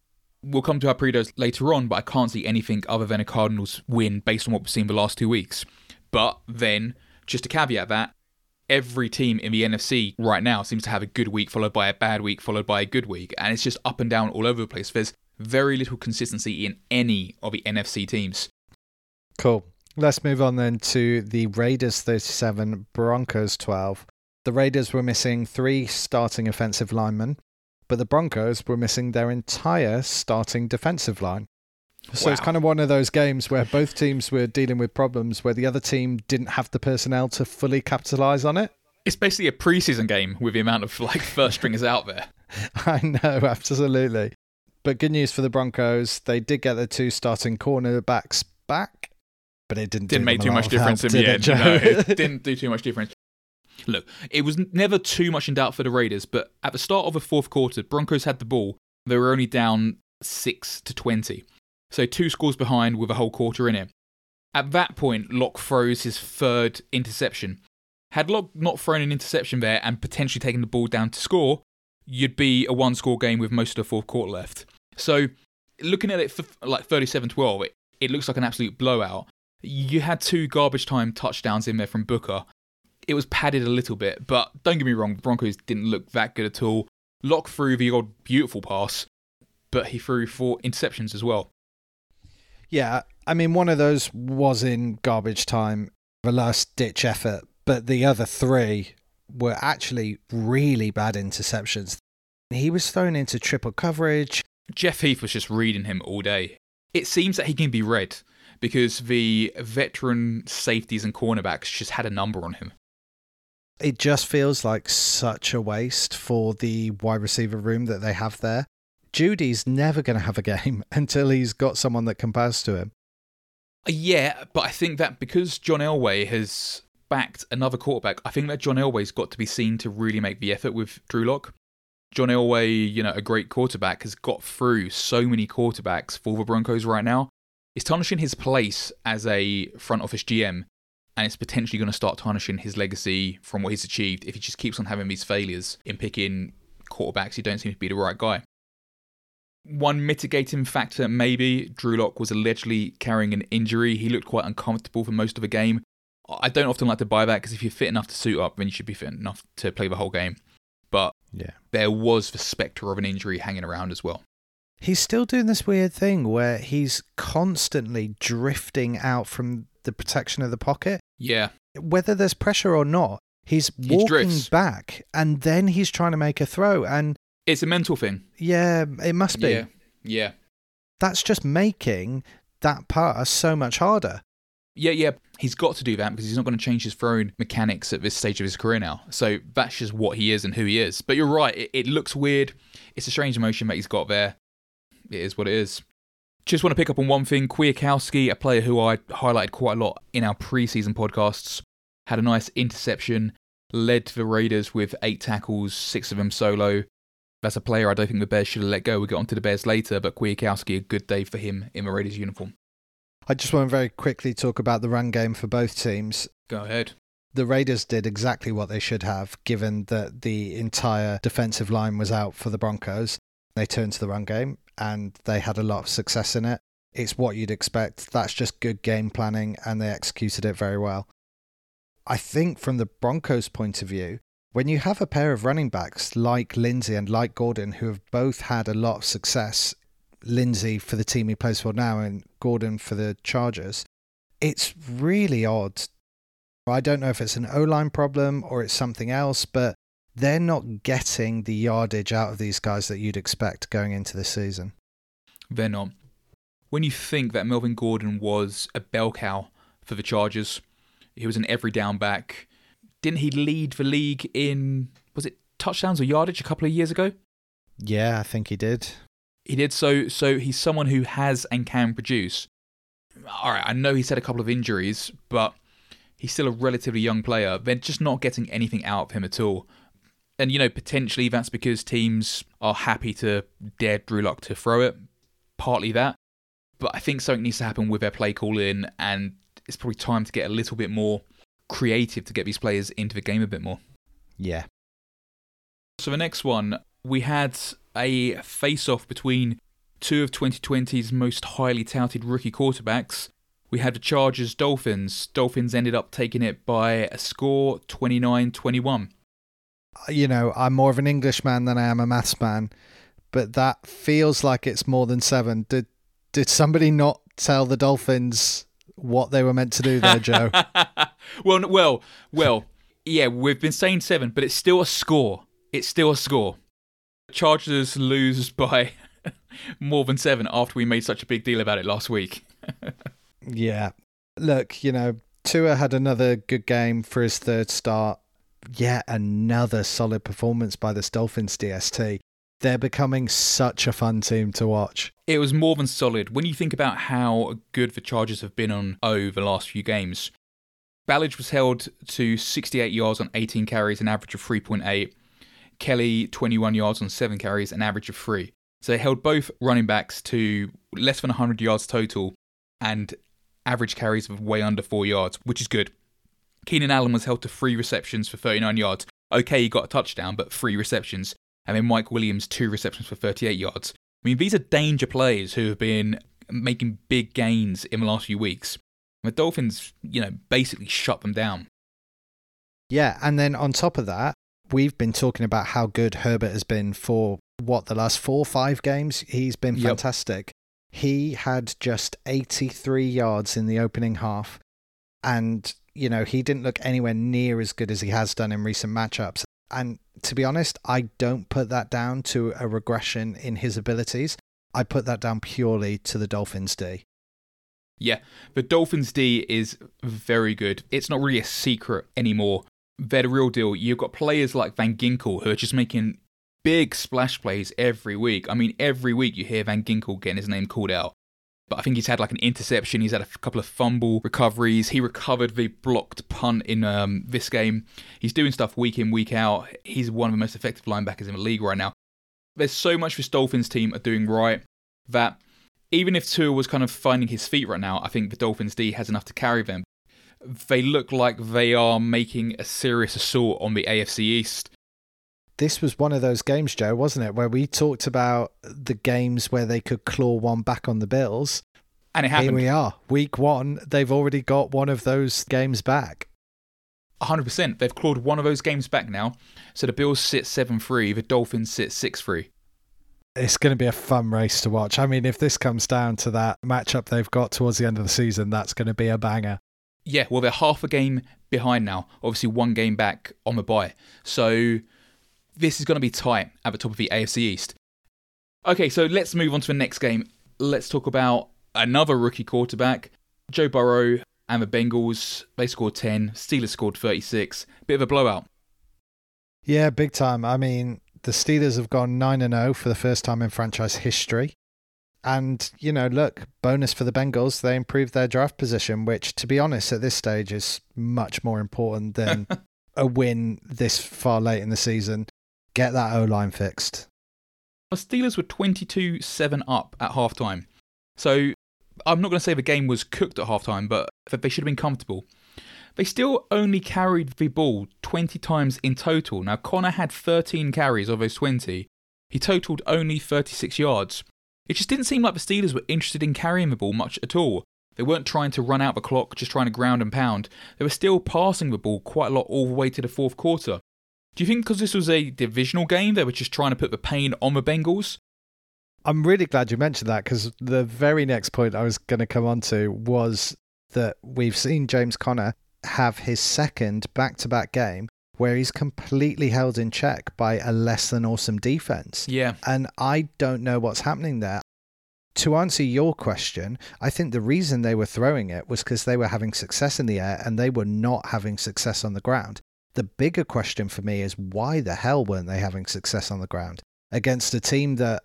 Speaker 2: We'll come to our predos later on, but I can't see anything other than a Cardinals win based on what we've seen the last two weeks. But then, just to caveat that, every team in the NFC right now seems to have a good week followed by a bad week followed by a good week, and it's just up and down all over the place. There's very little consistency in any of the NFC teams.
Speaker 1: Cool. Let's move on then to the Raiders 37, Broncos 12. The Raiders were missing three starting offensive linemen, but the Broncos were missing their entire starting defensive line. So wow. it's kind of one of those games where both teams were dealing with problems where the other team didn't have the personnel to fully capitalize on it.
Speaker 2: It's basically a preseason game with the amount of like first stringers out there.
Speaker 1: I know, absolutely. But good news for the Broncos, they did get their two starting cornerbacks back, but it didn't
Speaker 2: didn't make too much difference in the end. no, it didn't do too much difference. Look, it was never too much in doubt for the Raiders, but at the start of the fourth quarter, Broncos had the ball. They were only down 6 to 20. So two scores behind with a whole quarter in it. At that point, Lock throws his third interception. Had Lock not thrown an interception there and potentially taken the ball down to score, you'd be a one score game with most of the fourth quarter left. So, looking at it for like 37 12, it, it looks like an absolute blowout. You had two garbage time touchdowns in there from Booker, it was padded a little bit, but don't get me wrong, Broncos didn't look that good at all. Lock threw the odd beautiful pass, but he threw four interceptions as well.
Speaker 1: Yeah, I mean, one of those was in garbage time, the last ditch effort, but the other three were actually really bad interceptions. He was thrown into triple coverage.
Speaker 2: Jeff Heath was just reading him all day. It seems that he can be read because the veteran safeties and cornerbacks just had a number on him
Speaker 1: it just feels like such a waste for the wide receiver room that they have there. Jeudy's never going to have a game until he's got someone that can pass to him.
Speaker 2: Yeah, but I think that because John Elway has backed another quarterback, I think that John Elway's got to be seen to really make the effort with Drew Lock. John Elway, you know, a great quarterback, has got through so many quarterbacks for the Broncos right now. It's tarnishing his place as a front office GM and it's potentially going to start tarnishing his legacy from what he's achieved if he just keeps on having these failures in picking quarterbacks who don't seem to be the right guy. One mitigating factor, maybe, Drew Lock was allegedly carrying an injury. He looked quite uncomfortable for most of the game. I don't often like to buy that because if you're fit enough to suit up, then you should be fit enough to play the whole game. But yeah. there was the spectre of an injury hanging around as well.
Speaker 1: He's still doing this weird thing where he's constantly drifting out from the protection of the pocket.
Speaker 2: Yeah.
Speaker 1: Whether there's pressure or not, he's walking he back and then he's trying to make a throw. And
Speaker 2: it's a mental thing.
Speaker 1: Yeah, it must be.
Speaker 2: Yeah. Yeah.
Speaker 1: That's just making that pass so much harder.
Speaker 2: Yeah, yeah. He's got to do that because he's not going to change his throwing mechanics at this stage of his career now. So that's just what he is and who he is. But you're right. It, it looks weird. It's a strange emotion that he's got there. It is what it is. Just want to pick up on one thing. Kwiatkowski, a player who I highlighted quite a lot in our preseason podcasts, had a nice interception, led the Raiders with eight tackles, six of them solo. That's a player I don't think the Bears should have let go. We'll get onto the Bears later, but Kwiatkowski, a good day for him in the Raiders uniform.
Speaker 1: I just want to very quickly talk about the run game for both teams.
Speaker 2: Go ahead.
Speaker 1: The Raiders did exactly what they should have, given that the entire defensive line was out for the Broncos. They turned to the run game and they had a lot of success in it. It's what you'd expect. That's just good game planning, and they executed it very well. I think from the Broncos' point of view, when you have a pair of running backs like Lindsay and like Gordon, who have both had a lot of success, Lindsay for the team he plays for now and Gordon for the Chargers, it's really odd. I don't know if it's an O line problem or it's something else, but they're not getting the yardage out of these guys that you'd expect going into the season.
Speaker 2: They're not. When you think that Melvin Gordon was a bell cow for the Chargers, he was an every down back. Didn't he lead the league in, was it touchdowns or yardage a couple of years ago?
Speaker 1: Yeah, I think he did.
Speaker 2: He did. So, so he's someone who has and can produce. All right, I know he's had a couple of injuries, but he's still a relatively young player. They're just not getting anything out of him at all. And, you know, potentially that's because teams are happy to dare Drew Lock to throw it. Partly that. But I think something needs to happen with their play call in, and it's probably time to get a little bit more creative to get these players into the game a bit more.
Speaker 1: Yeah.
Speaker 2: So the next one, we had a face off between two of 2020's most highly touted rookie quarterbacks. We had the Chargers Dolphins. Dolphins ended up taking it by a score 29 21
Speaker 1: you know, I'm more of an Englishman than I am a maths man, but that feels like it's more than seven. Did did somebody not tell the Dolphins what they were meant to do there, Joe?
Speaker 2: well, well, well. Yeah, we've been saying seven, but it's still a score. It's still a score. Chargers lose by more than seven after we made such a big deal about it last week.
Speaker 1: yeah. Look, you know, Tua had another good game for his third start yet another solid performance by the Dolphins DST. They're becoming such a fun team to watch.
Speaker 2: It was more than solid. When you think about how good the Chargers have been on O the last few games, Ballage was held to 68 yards on 18 carries, an average of 3.8. Kelley, 21 yards on 7 carries, an average of 3. So they held both running backs to less than 100 yards total and average carries of way under 4 yards, which is good. Keenan Allen was held to three receptions for 39 yards. Okay, he got a touchdown, but three receptions. And then Mike Williams, two receptions for 38 yards. I mean, these are danger players who have been making big gains in the last few weeks. The Dolphins, you know, basically shut them down.
Speaker 1: Yeah, and then on top of that, we've been talking about how good Herbert has been for what the last four or five games. He's been fantastic. Yep. He had just 83 yards in the opening half, and you know, he didn't look anywhere near as good as he has done in recent matchups. And to be honest, I don't put that down to a regression in his abilities. I put that down purely to the Dolphins D.
Speaker 2: Yeah, the Dolphins D is very good. It's not really a secret anymore. They're the real deal. You've got players like Van Ginkel who are just making big splash plays every week. I mean, every week you hear Van Ginkel getting his name called out. But I think he's had like an interception. He's had a couple of fumble recoveries. He recovered the blocked punt in um, this game. He's doing stuff week in, week out. He's one of the most effective linebackers in the league right now. There's so much this Dolphins team are doing right that even if Tua was kind of finding his feet right now, I think the Dolphins D has enough to carry them. They look like they are making a serious assault on the AFC East
Speaker 1: this was one of those games, Joe, wasn't it, where we talked about the games where they could claw one back on the Bills.
Speaker 2: And it happened.
Speaker 1: Here we are, week one. They've already got one of those games back.
Speaker 2: 100%. They've clawed one of those games back now. So the Bills sit 7 3, the Dolphins sit 6 3.
Speaker 1: It's going to be a fun race to watch. I mean, if this comes down to that matchup they've got towards the end of the season, that's going to be a banger.
Speaker 2: Yeah, well, they're half a game behind now. Obviously, one game back on the bye. So this is going to be tight at the top of the AFC East. Okay, so let's move on to the next game. Let's talk about another rookie quarterback, Joe Burrow and the Bengals. They scored 10, Steelers scored 36. Bit of a blowout.
Speaker 1: Yeah, big time. I mean, the Steelers have gone 9 and 0 for the first time in franchise history. And, you know, look, bonus for the Bengals, they improved their draft position, which, to be honest, at this stage is much more important than a win this far late in the season. Get that O line fixed.
Speaker 2: The Steelers were 22 7 up at halftime. So I'm not going to say the game was cooked at halftime, but they should have been comfortable. they still only carried the ball 20 times in total. Now, Conner had 13 carries of those 20. He totaled only 36 yards. It just didn't seem like the Steelers were interested in carrying the ball much at all. They weren't trying to run out the clock, just trying to ground and pound. They were still passing the ball quite a lot all the way to the fourth quarter. Do you think because this was a divisional game, they were just trying to put the pain on the Bengals?
Speaker 1: I'm really glad you mentioned that because the very next point I was going to come on to was that we've seen James Conner have his second back to back game where he's completely held in check by a less than awesome defense.
Speaker 2: Yeah.
Speaker 1: And I don't know what's happening there. To answer your question, I think the reason they were throwing it was because they were having success in the air and they were not having success on the ground. The bigger question for me is why the hell weren't they having success on the ground against a team that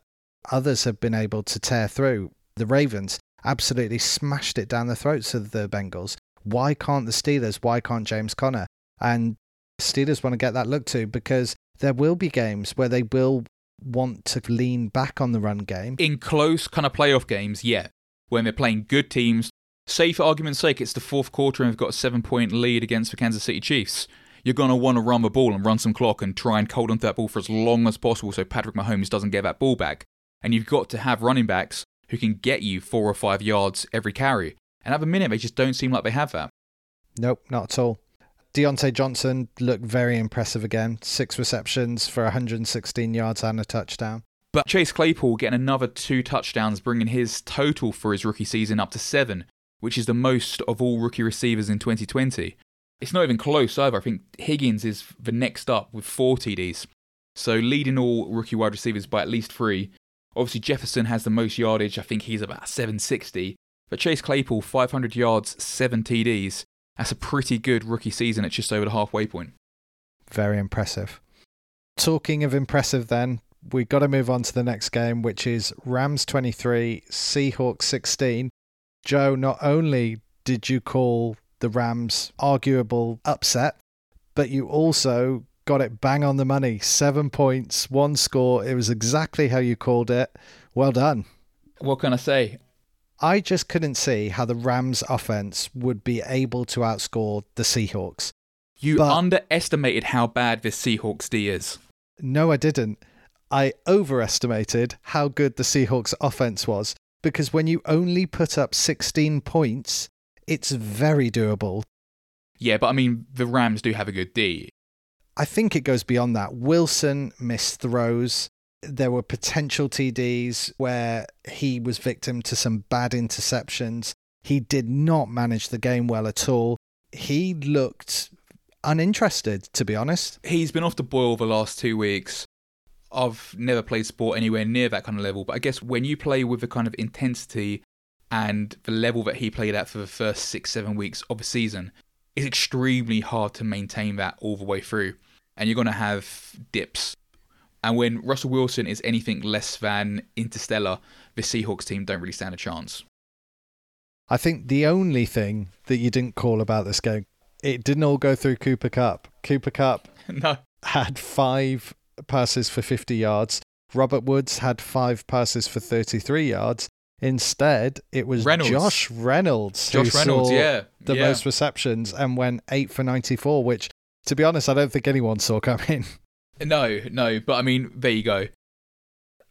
Speaker 1: others have been able to tear through? The Ravens absolutely smashed it down the throats of the Bengals. Why can't the Steelers? Why can't James Conner? And Steelers want to get that look to because there will be games where they will want to lean back on the run game.
Speaker 2: In close kind of playoff games, yeah. When they're playing good teams, say for argument's sake, it's the fourth quarter and they've got a seven point lead against the Kansas City Chiefs. You're going to want to run the ball and run some clock and try and hold onto that ball for as long as possible so Patrick Mahomes doesn't get that ball back. And you've got to have running backs who can get you four or five yards every carry. And at the minute, they just don't seem like they have that.
Speaker 1: Nope, not at all. Diontae Johnson looked very impressive again. Six receptions for 116 yards and a touchdown.
Speaker 2: But Chase Claypool getting another two touchdowns, bringing his total for his rookie season up to seven, which is the most of all rookie receivers in 2020. It's not even close either. I think Higgins is the next up with four TDs. So leading all rookie wide receivers by at least three. Obviously, Jefferson has the most yardage. I think he's about 760. But Chase Claypool, 500 yards, seven TDs. That's a pretty good rookie season at just over the halfway point.
Speaker 1: Very impressive. Talking of impressive, then, we've got to move on to the next game, which is Rams 23, Seahawks 16. Joe, not only did you call the Rams arguable upset, but you also got it bang on the money. Seven points, one score. It was exactly how you called it. Well done.
Speaker 2: What can I say?
Speaker 1: I just couldn't see how the Rams offense would be able to outscore the Seahawks.
Speaker 2: You but underestimated how bad this Seahawks D is.
Speaker 1: No, I didn't. I overestimated how good the Seahawks offense was because when you only put up 16 points, it's very doable.
Speaker 2: Yeah, but I mean, the Rams do have a good D.
Speaker 1: I think it goes beyond that. Wilson missed throws there were potential TDs where he was victim to some bad interceptions. He did not manage the game well at all. He looked uninterested, to be honest.
Speaker 2: He's been off the boil the last two weeks. I've never played sport anywhere near that kind of level, but I guess when you play with the kind of intensity and the level that he played at for the first six, seven weeks of a season, it's extremely hard to maintain that all the way through. And you're going to have dips and when Russell Wilson is anything less than interstellar, the Seahawks team don't really stand a chance.
Speaker 1: I think the only thing that you didn't call about this game, it didn't all go through Cooper Kupp. Cooper Kupp
Speaker 2: no.
Speaker 1: had five passes for 50 yards. Robert Woods had five passes for 33 yards. Instead, it was Reynolds. Josh Reynolds
Speaker 2: Josh Reynolds, yeah,
Speaker 1: the
Speaker 2: yeah.
Speaker 1: most receptions and went eight for 94, which, to be honest, I don't think anyone saw coming.
Speaker 2: No, no, but I mean, there you go.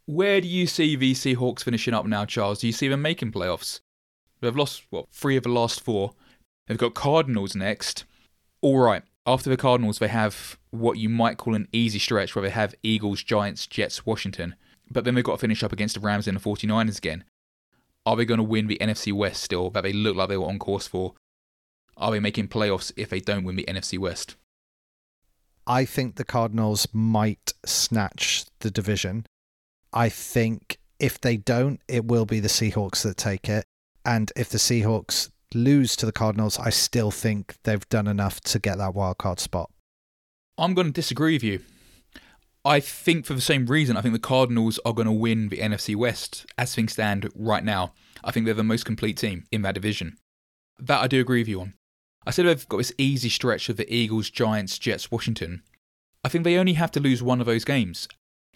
Speaker 2: Where do you see the Hawks finishing up now, Charles? Do you see them making playoffs? They've lost, what, three of the last four. They've got Cardinals next. All right, after the Cardinals, they have what you might call an easy stretch where they have Eagles, Giants, Jets, Washington. But then they've got to finish up against the Rams and the 49ers again. Are they going to win the NFC West still, that they look like they were on course for? Are they making playoffs if they don't win the NFC West?
Speaker 1: I think the Cardinals might snatch the division. I think if they don't, it will be the Seahawks that take it. And if the Seahawks lose to the Cardinals, I still think they've done enough to get that wild card spot.
Speaker 2: I'm going to disagree with you. I think for the same reason, I think the Cardinals are going to win the NFC West as things stand right now. I think they're the most complete team in that division. That I do agree with you on. I said they've got this easy stretch of the Eagles, Giants, Jets, Washington. I think they only have to lose one of those games.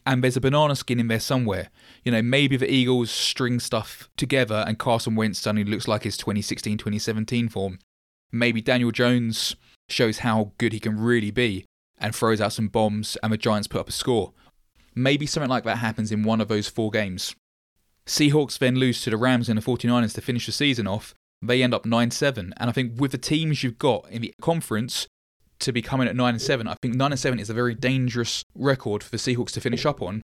Speaker 2: And there's a banana skin in there somewhere. You know, maybe the Eagles string stuff together and Carson Wentz suddenly looks like his 2016 2017 form. maybe Daniel Jones shows how good he can really be and throws out some bombs and the Giants put up a score. Maybe something like that happens in one of those four games. Seahawks then lose to the Rams and the 49ers to finish the season off. They end up 9 7. And I think with the teams you've got in the conference to be coming at 9 7, I think 9 7 is a very dangerous record for the Seahawks to finish up on.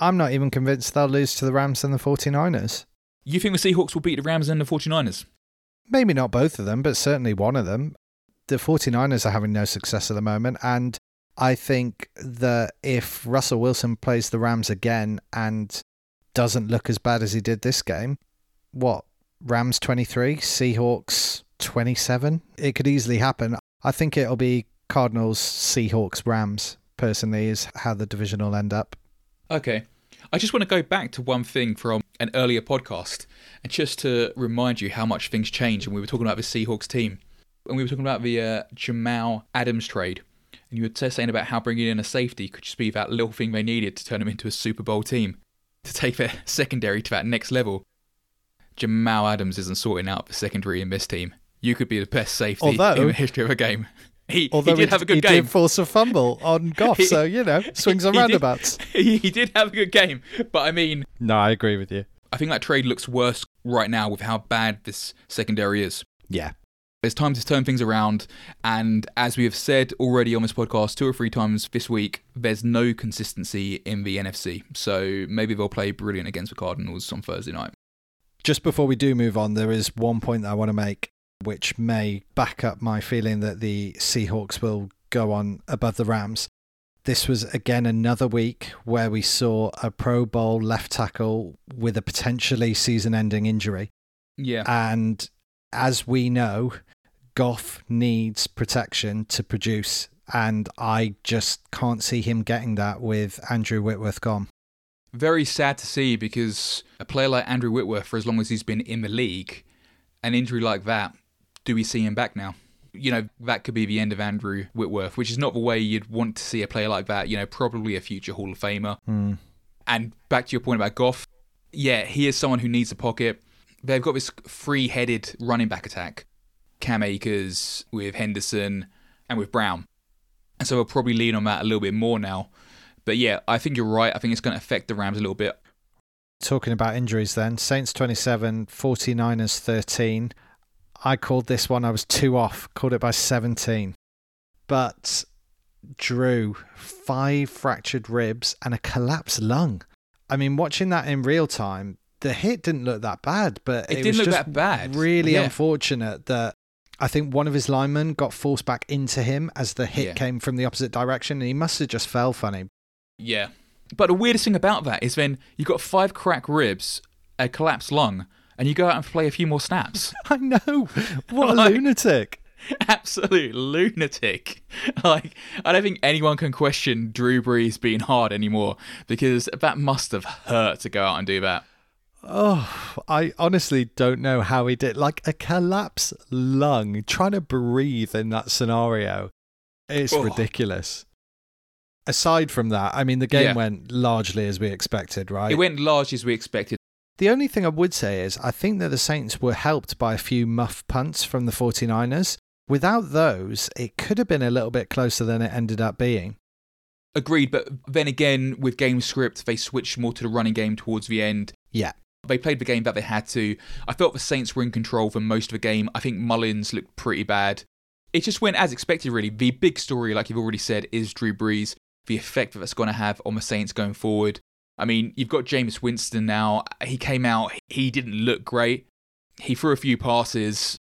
Speaker 1: I'm not even convinced they'll lose to the Rams and the 49ers.
Speaker 2: You think the Seahawks will beat the Rams and the 49ers?
Speaker 1: Maybe not both of them, but certainly one of them. The 49ers are having no success at the moment. And I think that if Russell Wilson plays the Rams again and doesn't look as bad as he did this game, what? Rams 23, Seahawks 27? It could easily happen. I think it'll be Cardinals, Seahawks, Rams, personally, is how the division will end up.
Speaker 2: Okay. I just want to go back to one thing from an earlier podcast and just to remind you how much things change. And we were talking about the Seahawks team. And we were talking about the uh, Jamal Adams trade. And you were saying about how bringing in a safety could just be that little thing they needed to turn them into a Super Bowl team, to take their secondary to that next level. Jamal Adams isn't sorting out the secondary in this team. You could be the best safety
Speaker 1: Although,
Speaker 2: in the history of a game. He,
Speaker 1: although
Speaker 2: he did have a good
Speaker 1: he
Speaker 2: game.
Speaker 1: did force a fumble on Goff, so you know swings and
Speaker 2: He did-
Speaker 1: roundabouts.
Speaker 2: he, he did have a good game, but I mean,
Speaker 1: No, I agree with you.
Speaker 2: I think that trade looks worse right now with how bad this secondary is.
Speaker 1: Yeah,
Speaker 2: It's time to turn things around, and as we have said already on this podcast two or three times this week, there's no consistency in the NFC. So maybe they'll play brilliant against the Cardinals on Thursday night.
Speaker 1: Just before we do move on, there is one point that I want to make, which may back up my feeling that the Seahawks will go on above the Rams. This was again another week where we saw a Pro Bowl left tackle with a potentially season ending injury.
Speaker 2: Yeah.
Speaker 1: And as we know, Goff needs protection to produce. And I just can't see him getting that with Andrew Whitworth gone.
Speaker 2: Very sad to see because a player like Andrew Whitworth, for as long as he's been in the league, an injury like that, do we see him back now? You know, that could be the end of Andrew Whitworth, which is not the way you'd want to see a player like that, you know, probably a future Hall of Famer.
Speaker 1: Hmm.
Speaker 2: And back to your point about Goff, yeah, he is someone who needs a pocket. They've got this free headed running back attack. Cam Akers with Henderson and with Brown. And so we'll probably lean on that a little bit more now. But yeah, I think you're right. I think it's going to affect the Rams a little bit.
Speaker 1: Talking about injuries then, Saints 27, 49ers 13. I called this one, I was two off, called it by 17. But Drew, five fractured ribs and a collapsed lung. I mean, watching that in real time, the hit didn't look that bad, but
Speaker 2: It
Speaker 1: it,
Speaker 2: didn't
Speaker 1: was
Speaker 2: look
Speaker 1: just
Speaker 2: that bad.
Speaker 1: really
Speaker 2: Yeah.
Speaker 1: unfortunate that I think one of his linemen got forced back into him as the hit
Speaker 2: Yeah.
Speaker 1: came from the opposite direction, and he must have just fell funny.
Speaker 2: Yeah. But the weirdest thing about that is when you've got five cracked ribs, a collapsed lung, and you go out and play a few more snaps.
Speaker 1: I know. What a lunatic.
Speaker 2: Absolute lunatic. Like, I don't think anyone can question Drew Brees being hard anymore because that must have hurt to go out and do that.
Speaker 1: Oh, I honestly don't know how he did. Like a collapsed lung, trying to breathe in that scenario. It's
Speaker 2: Oh.
Speaker 1: ridiculous. Aside from that, I mean, the game
Speaker 2: Yeah.
Speaker 1: went largely as we expected, right?
Speaker 2: It went largely as we expected.
Speaker 1: The only thing I would say is I think that the Saints were helped by a few muff punts from the 49ers. Without those, it could have been a little bit closer than it ended up being.
Speaker 2: Agreed, but then again, with game script, they switched more to the running game towards the end.
Speaker 1: Yeah.
Speaker 2: They played the game that they had to. I felt the Saints were in control for most of the game. I think Mullens looked pretty bad. It just went as expected, really. The big story, like you've already said, is Drew Brees, the effect that that's going to have on the Saints going forward. I mean, you've got Jameis Winston now. He came out, he didn't look great. He threw a few passes.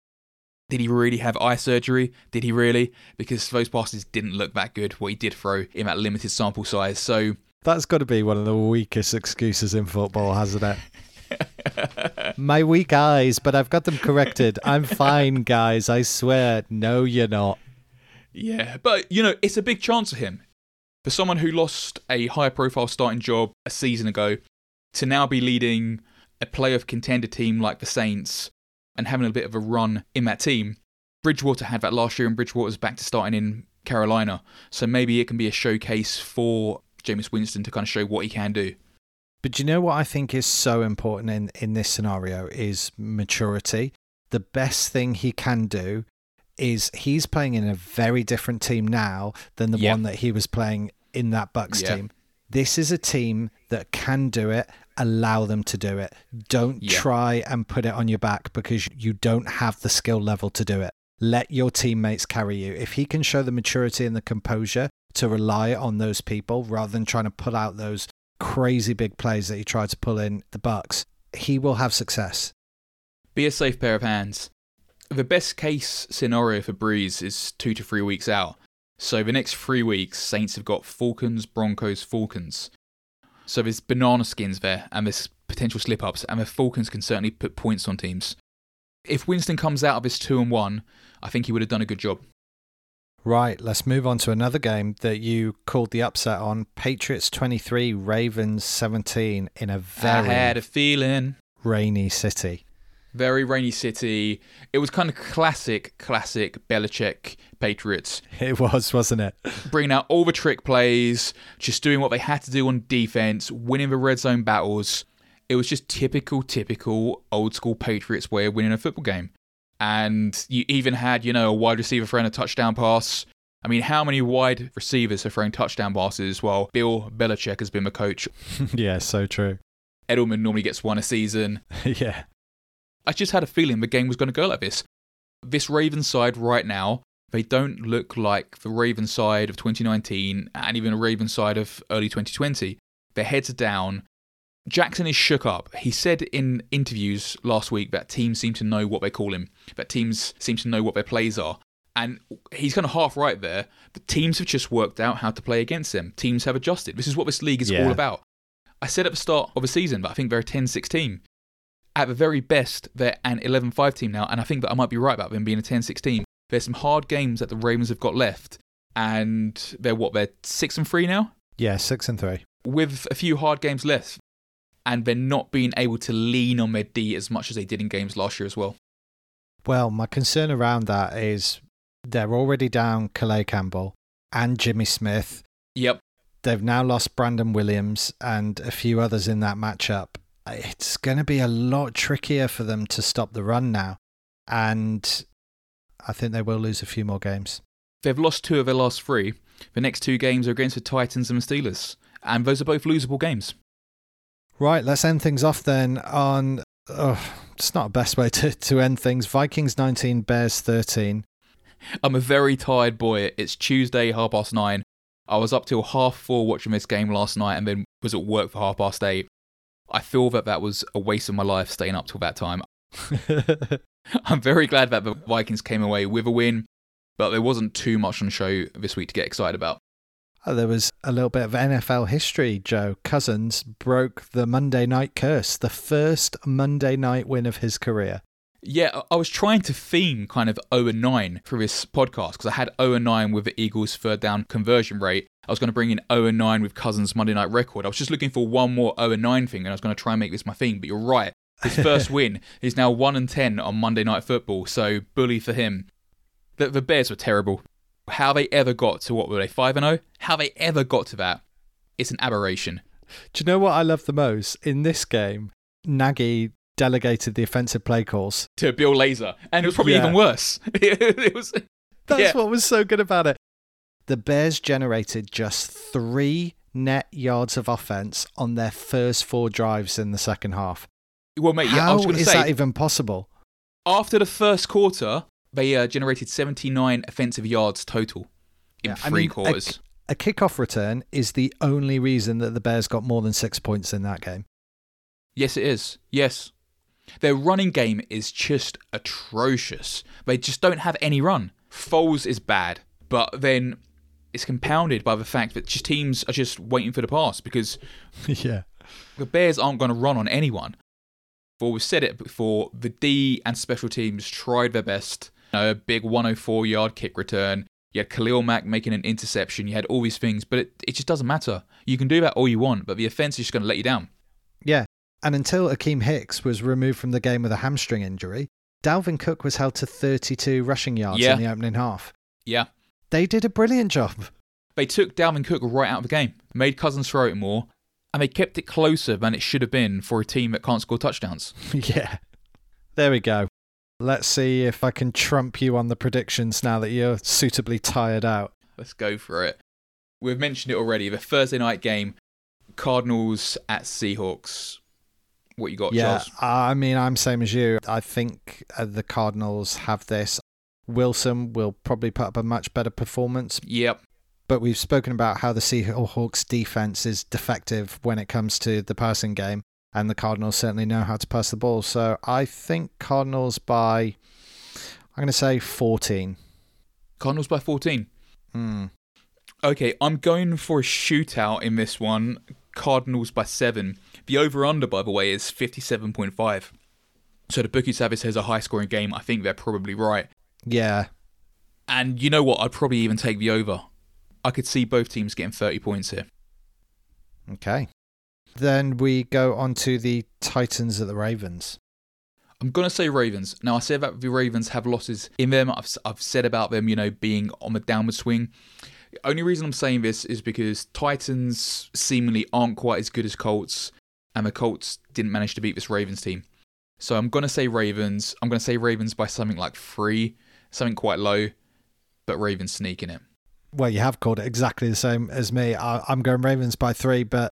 Speaker 2: Did he really have eye surgery? Did he really? Because those passes didn't look that good, what he did throw in that limited sample size. So,
Speaker 1: That's got to be one of the weakest excuses in football, hasn't it? My weak eyes, but I've got them corrected. I'm fine, guys. I swear. No, you're not.
Speaker 2: Yeah, but you know, it's a big chance for him. For someone who lost a high profile starting job a season ago to now be leading a playoff contender team like the Saints and having a bit of a run in that team. Bridgewater had that last year and Bridgewater's back to starting in Carolina. So maybe it can be a showcase for Jameis Winston to kind of show what he can do.
Speaker 1: But you know what I think is so important in, in this scenario is maturity. The best thing he can do is he's playing in a very different team now than the
Speaker 2: Yeah.
Speaker 1: one that he was playing in that Bucks
Speaker 2: Yeah.
Speaker 1: team. This is a team that can do it. Allow them to do it. Don't
Speaker 2: Yeah.
Speaker 1: try and put it on your back because you don't have the skill level to do it. Let your teammates carry you. If he can show the maturity and the composure to rely on those people rather than trying to pull out those crazy big plays that he tried to pull in the Bucks, he will have success.
Speaker 2: Be a safe pair of hands. The best case scenario for Brees is two to three weeks out. So the next three weeks, Saints have got Falcons, Broncos, Falcons. So there's banana skins there, and there's potential slip ups, and the Falcons can certainly put points on teams. If Winston comes out of this two and one, I think he would have done a good job.
Speaker 1: Right, let's move on to another game that you called the upset on. Patriots 23, Ravens 17 in a very I
Speaker 2: had a feeling.
Speaker 1: rainy city.
Speaker 2: Very rainy city. It was kind of classic, classic Belichick Patriots.
Speaker 1: It was, wasn't it?
Speaker 2: bringing out all the trick plays, just doing what they had to do on defense, winning the red zone battles. It was just typical, typical old school Patriots way of winning a football game. And you even had, you know, a wide receiver throwing a touchdown pass. I mean, how many wide receivers are throwing touchdown passes while Bill Belichick has been the coach?
Speaker 1: yeah, so true.
Speaker 2: Edelman normally gets one a season.
Speaker 1: yeah.
Speaker 2: I just had a feeling the game was going to go like this. This Ravens side right now, they don't look like the Ravens side of 2019 and even the Ravens side of early 2020. Their heads are down. Jackson is shook up. He said in interviews last week that teams seem to know what they call him, that teams seem to know what their plays are. And he's kind of half right there. The teams have just worked out how to play against him. Teams have adjusted. This is what this league is
Speaker 1: Yeah.
Speaker 2: all about. I said at the start of the season that I think they're a 10 6 team at the very best, they're an 11 5 team now, and I think that I might be right about them being a 10 6 team. There's some hard games that the Ravens have got left, and they're what? They're 6 and 3 now?
Speaker 1: Yeah, 6 and 3.
Speaker 2: With a few hard games left, and they're not being able to lean on their D as much as they did in games last year as well.
Speaker 1: Well, my concern around that is they're already down Calais Campbell and Jimmy Smith.
Speaker 2: Yep.
Speaker 1: They've now lost Brandon Williams and a few others in that matchup. It's going to be a lot trickier for them to stop the run now. And I think they will lose a few more games.
Speaker 2: They've lost two of their last three. The next two games are against the Titans and the Steelers, and those are both losable games.
Speaker 1: Right, let's end things off then on. Oh, it's not the best way to, to end things. Vikings 19, Bears 13.
Speaker 2: I'm a very tired boy. It's Tuesday, half past nine. I was up till half four watching this game last night and then was at work for half past eight. I feel that that was a waste of my life staying up till that time. I'm very glad that the Vikings came away with a win, but there wasn't too much on show this week to get excited about.
Speaker 1: Oh, there was a little bit of NFL history, Joe. Cousins broke the Monday night curse, the first Monday night win of his career.
Speaker 2: Yeah, I- was trying to theme kind of 0 and 9 for this podcast because I had 0 and 9 with the Eagles' third down conversion rate. I was going to bring in 0 and 9 with Cousins' Monday night record. I was just looking for one more 0 and 9 thing and I was going to try and make this my theme, but you're right. His first win is now 1 and 10 on Monday Night Football, so bully for him. The, the Bears were terrible. How they ever got to what were they, 5 and 0? How they ever got to that, it's an aberration.
Speaker 1: Do you know what I love the most? In this game, Nagy delegated the offensive play calls.
Speaker 2: To Bill Lazor, and it was probably
Speaker 1: Yeah.
Speaker 2: even worse. it was
Speaker 1: That's
Speaker 2: Yeah.
Speaker 1: what was so good about it. The Bears generated just three net yards of offense on their first four drives in the second half.
Speaker 2: well, mate. Yeah, I was
Speaker 1: is
Speaker 2: say
Speaker 1: that even possible?
Speaker 2: after the first quarter, they uh, generated 79 offensive yards total in
Speaker 1: Yeah, I
Speaker 2: three
Speaker 1: mean,
Speaker 2: quarters.
Speaker 1: A kickoff return is the only reason that the Bears got more than six points in that game.
Speaker 2: yes, it is. Yes. Their running game is just atrocious. They just don't have any run. Foles is bad, but then it's compounded by the fact that just teams are just waiting for the pass because
Speaker 1: yeah.
Speaker 2: the Bears aren't going to run on anyone. Well, we've said it before. The D and special teams tried their best. Know, a big 104 yard kick return. You had Khalil Mack making an interception. You had all these things, but it, it just doesn't matter. You can do that all you want, but the offense is just going to let you down.
Speaker 1: Yeah. And until Akiem Hicks was removed from the game with a hamstring injury, Dalvin Cook was held to 32 rushing yards
Speaker 2: Yeah.
Speaker 1: in the opening half.
Speaker 2: Yeah.
Speaker 1: They did a brilliant job.
Speaker 2: They took Dalvin Cook right out of the game, made Cousins throw it more, and they kept it closer than it should have been for a team that can't score touchdowns.
Speaker 1: yeah. There we go. Let's see if I can trump you on the predictions now that you're suitably tired out.
Speaker 2: Let's go for it. We've mentioned it already. The Thursday night game, Cardinals at Seahawks. What you got,
Speaker 1: yeah,
Speaker 2: Charles?
Speaker 1: I mean, I'm same as you. I think uh, the Cardinals have this. Wilson will probably put up a much better performance,
Speaker 2: Yep.
Speaker 1: but we've spoken about how the Seahawks defense is defective when it comes to the passing game, and the Cardinals certainly know how to pass the ball. So I think Cardinals by, I'm going to say 14.
Speaker 2: Cardinals by 14.
Speaker 1: Hmm.
Speaker 2: Okay, I'm going for a shootout in this one. Cardinals by seven. The over under, by the way, is 57.5. So the bookies have as a high scoring game. I think they're probably right.
Speaker 1: Yeah,
Speaker 2: And you know what? I'd probably even take the over. I could see both teams getting 30 points here.
Speaker 1: okay. Then we go on to the Titans at the Ravens.
Speaker 2: I'm going to say Ravens. Now, I say that the Ravens have losses in them. I've, I've said about them, you know, being on the downward swing. The only reason I'm saying this is because Titans seemingly aren't quite as good as Colts, and the Colts didn't manage to beat this Ravens team. So I'm going to say Ravens. I'm going to say Ravens by something like three, something quite low, but Ravens sneaking it.
Speaker 1: Well, you have called it exactly the same as me. I, I'm going Ravens by three, but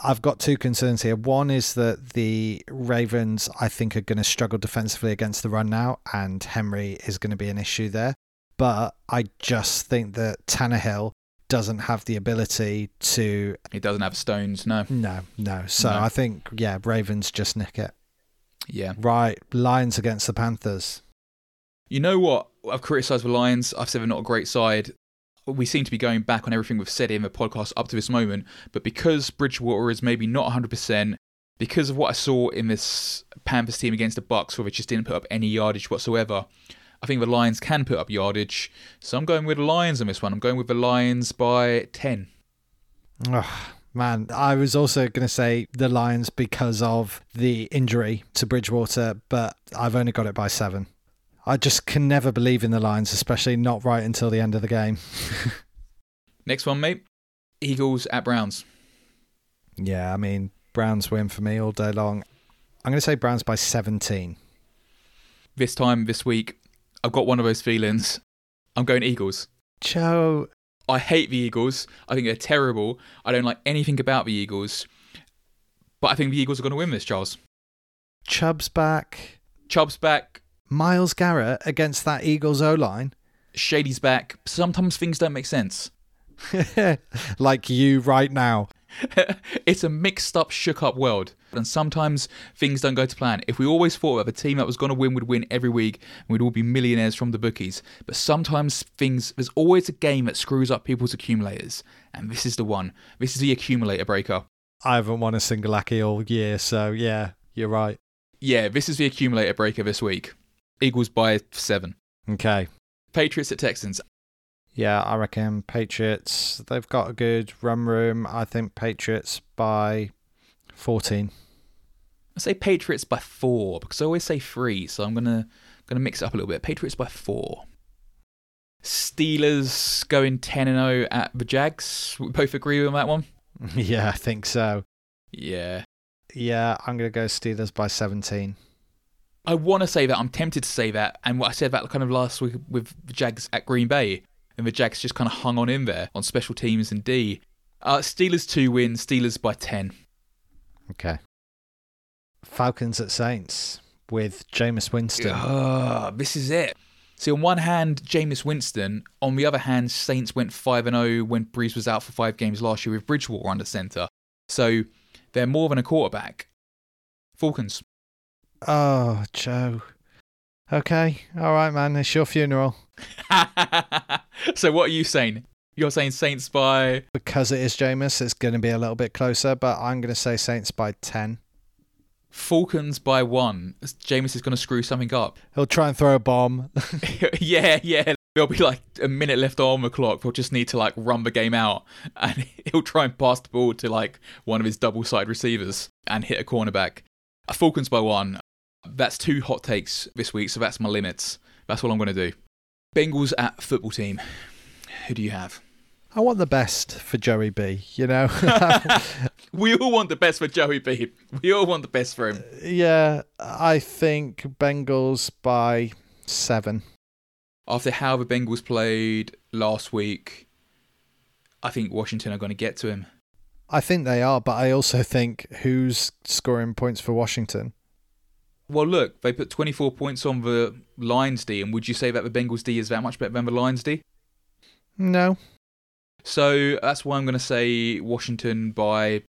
Speaker 1: I've got two concerns here. One is that the Ravens, I think, are going to struggle defensively against the run now, and Henry is going to be an issue there. But I just think that Tannehill doesn't have the ability to.
Speaker 2: He doesn't have stones, no.
Speaker 1: No, no. So
Speaker 2: No.
Speaker 1: I think, yeah, Ravens just nick it.
Speaker 2: Yeah.
Speaker 1: Right. Lions against the Panthers.
Speaker 2: You know what? I've criticised the Lions. I've said they're not a great side. We seem to be going back on everything we've said in the podcast up to this moment. But because Bridgewater is maybe not 100%, because of what I saw in this Panthers team against the Bucks, where they just didn't put up any yardage whatsoever, I think the Lions can put up yardage. So I'm going with the Lions on this one. I'm going with the Lions by 10.
Speaker 1: Oh, man, I was also going to say the Lions because of the injury to Bridgewater, but I've only got it by seven. I just can never believe in the Lions, especially not right until the end of the game.
Speaker 2: Next one, mate. Eagles at Browns.
Speaker 1: yeah, I mean, Browns win for me all day long. I'm going to say Browns by 17.
Speaker 2: This time, this week, I've got one of those feelings. I'm going Eagles.
Speaker 1: Joe,
Speaker 2: I hate the Eagles. I think they're terrible. I don't like anything about the Eagles. But I think the Eagles are going to win this, Charles.
Speaker 1: Chubb's back.
Speaker 2: Chubb's back.
Speaker 1: Myles Garrett against that Eagles O line.
Speaker 2: Shady's back. Sometimes things don't make sense.
Speaker 1: like you right now.
Speaker 2: it's a mixed up, shook up world. And sometimes things don't go to plan. If we always thought that the team that was going to win would win every week, we'd all be millionaires from the bookies. But sometimes things, there's always a game that screws up people's accumulators. And this is the one. This is the accumulator breaker.
Speaker 1: I haven't won a single Aki all year, so yeah, you're right.
Speaker 2: Yeah, this is the accumulator breaker this week. Eagles by seven.
Speaker 1: Okay.
Speaker 2: Patriots at Texans.
Speaker 1: Yeah, I reckon Patriots, they've got a good run room. I think Patriots by 14.
Speaker 2: I say Patriots by four because I always say three, so I'm gonna gonna mix it up a little bit. Patriots by four. Steelers going ten and zero at the Jags. We both agree on that one.
Speaker 1: yeah, I think so.
Speaker 2: Yeah,
Speaker 1: Yeah, I'm going to go Steelers by 17.
Speaker 2: I want to say that. I'm tempted to say that, and what I said that kind of last week with the Jags at Green Bay, and the Jags just kind of hung on in there on special teams and D. Uh, Steelers two win. Steelers by ten.
Speaker 1: Okay. Falcons at Saints with Jameis Winston.
Speaker 2: Ah, this is it. See, on one hand, Jameis Winston. On the other hand, Saints went 5 0 when Brees was out for five games last year with Bridgewater under centre. So they're more than a quarterback. Falcons.
Speaker 1: Oh, Joe. Okay. All right, man. It's your funeral.
Speaker 2: so what are you saying? You're saying Saints by.
Speaker 1: Because it is Jameis, it's going to be a little bit closer, but I'm going to say Saints by 10.
Speaker 2: Falcons by one. Jameis is going to screw something up.
Speaker 1: He'll try and throw a bomb.
Speaker 2: yeah, yeah. There'll be like a minute left on the clock. They'll just need to like run the game out, and he'll try and pass the ball to like one of his double side receivers and hit a cornerback. Falcons by one. That's two hot takes this week, so that's my limits. That's what I'm going to do. Bengals at football team. Who do you have?
Speaker 1: I want the best for Joey B, you know?
Speaker 2: we all want the best for Joey B. We all want the best for him.
Speaker 1: yeah, I think Bengals by seven.
Speaker 2: After how the Bengals played last week, I think Washington are going to get to him.
Speaker 1: I think they are, but I also think who's scoring points for Washington?
Speaker 2: Well, look, they put 24 points on the Lions D, and would you say that the Bengals D is that much better than the Lions D?
Speaker 1: No.
Speaker 2: So that's why I'm going to say Washington by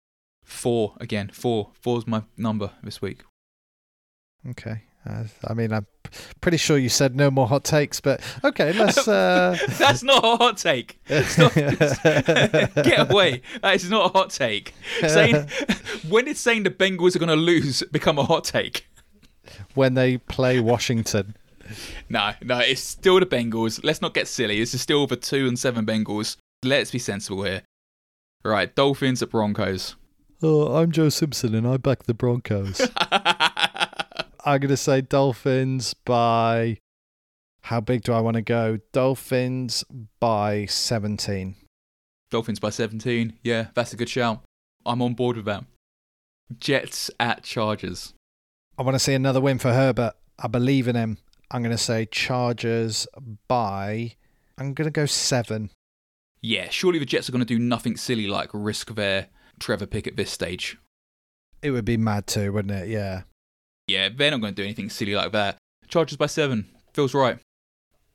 Speaker 2: four again. Four. Four's my number this week.
Speaker 1: Okay. Uh, I mean, I'm pretty sure you said no more hot takes, but okay, let's. Uh...
Speaker 2: That's not a hot take. Not, get away. That is not a hot take. Saying when did saying the Bengals are going to lose become a hot take?
Speaker 1: When they play Washington.
Speaker 2: No, no, it's still the Bengals. Let's not get silly. This is still the two and seven Bengals. Let's be sensible here. Right, Dolphins at Broncos.
Speaker 1: Oh, I'm Joe Simpson and I back the Broncos. I'm going to say Dolphins by. How big do I want to go? Dolphins by 17.
Speaker 2: Dolphins by 17. Yeah, that's a good shout. I'm on board with that. Jets at Chargers.
Speaker 1: I want to see another win for Herbert. I believe in him. I'm going to say Chargers by. I'm going to go seven.
Speaker 2: Yeah, surely the Jets are going to do nothing silly like risk their Trevor pick at this stage.
Speaker 1: It would be mad too, wouldn't it? Yeah.
Speaker 2: Yeah, they're not going to do anything silly like that. Chargers by seven. Feels right.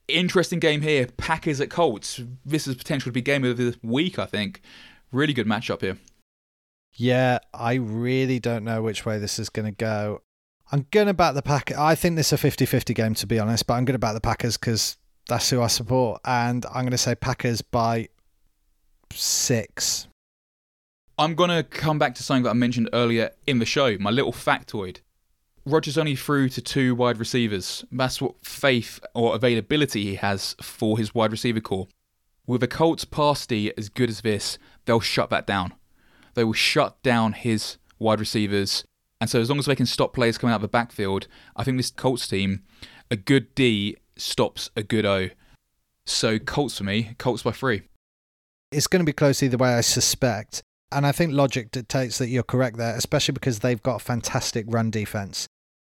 Speaker 2: Interesting game here. Packers at Colts. This is potential to be game of the week, I think. Really good matchup here.
Speaker 1: Yeah, I really don't know which way this is going to go. I'm going to back the Packers. I think this is a 50 50 game, to be honest, but I'm going to back the Packers because that's who I support. And I'm going to say Packers by six.
Speaker 2: I'm going to come back to something that I mentioned earlier in the show, my little factoid. Rodgers only threw to two wide receivers. That's what faith or availability he has for his wide receiver corps. With a Colts pass D as good as this, they'll shut that down. They will shut down his wide receivers. And so, as long as they can stop players coming out of the backfield, I think this Colts team, a good D stops a good O. So, Colts for me, Colts by three.
Speaker 1: It's going to be close either way, I suspect. And I think logic dictates that you're correct there, especially because they've got a fantastic run defense.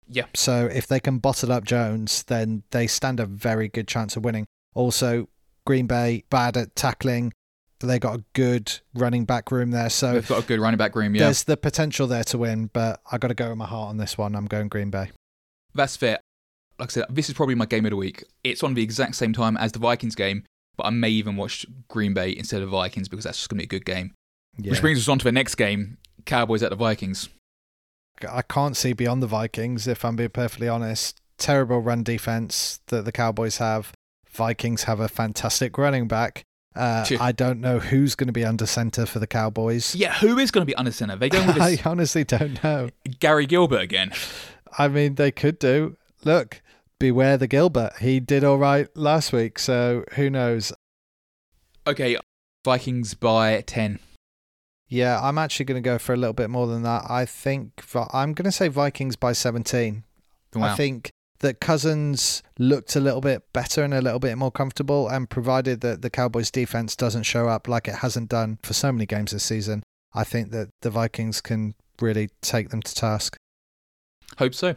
Speaker 2: Yeah.
Speaker 1: So if they can bottle up Jones, then they stand a very good chance of winning. Also, Green Bay bad at tackling. They got a good running back room there, so
Speaker 2: they've got a good running back room. Yeah,
Speaker 1: there's the potential there to win, but I got to go with my heart on this one. I'm going Green Bay.
Speaker 2: That's fair. Like I said, this is probably my game of the week. It's on the exact same time as the Vikings game, but I may even watch Green Bay instead of Vikings because that's just going to be a good game. Yeah. Which brings us on to the next game Cowboys at the Vikings.
Speaker 1: I can't see beyond the Vikings, if I'm being perfectly honest. Terrible run defense that the Cowboys have. Vikings have a fantastic running back. Uh, I don't know who's going to be under center for the Cowboys.
Speaker 2: Yeah, who is going to be under center? They with
Speaker 1: I honestly don't know.
Speaker 2: Garrett Gilbert again.
Speaker 1: I mean, they could do. Look, beware the Gilbert. He did all right last week, so who knows?
Speaker 2: Okay, Vikings by 10.
Speaker 1: Yeah, I'm actually going to go for a little bit more than that. I think I'm going to say Vikings by 17. Wow. I think that Cousins looked a little bit better and a little bit more comfortable, and provided that the Cowboys' defense doesn't show up like it hasn't done for so many games this season, I think that the Vikings can really take them to task.
Speaker 2: Hope so.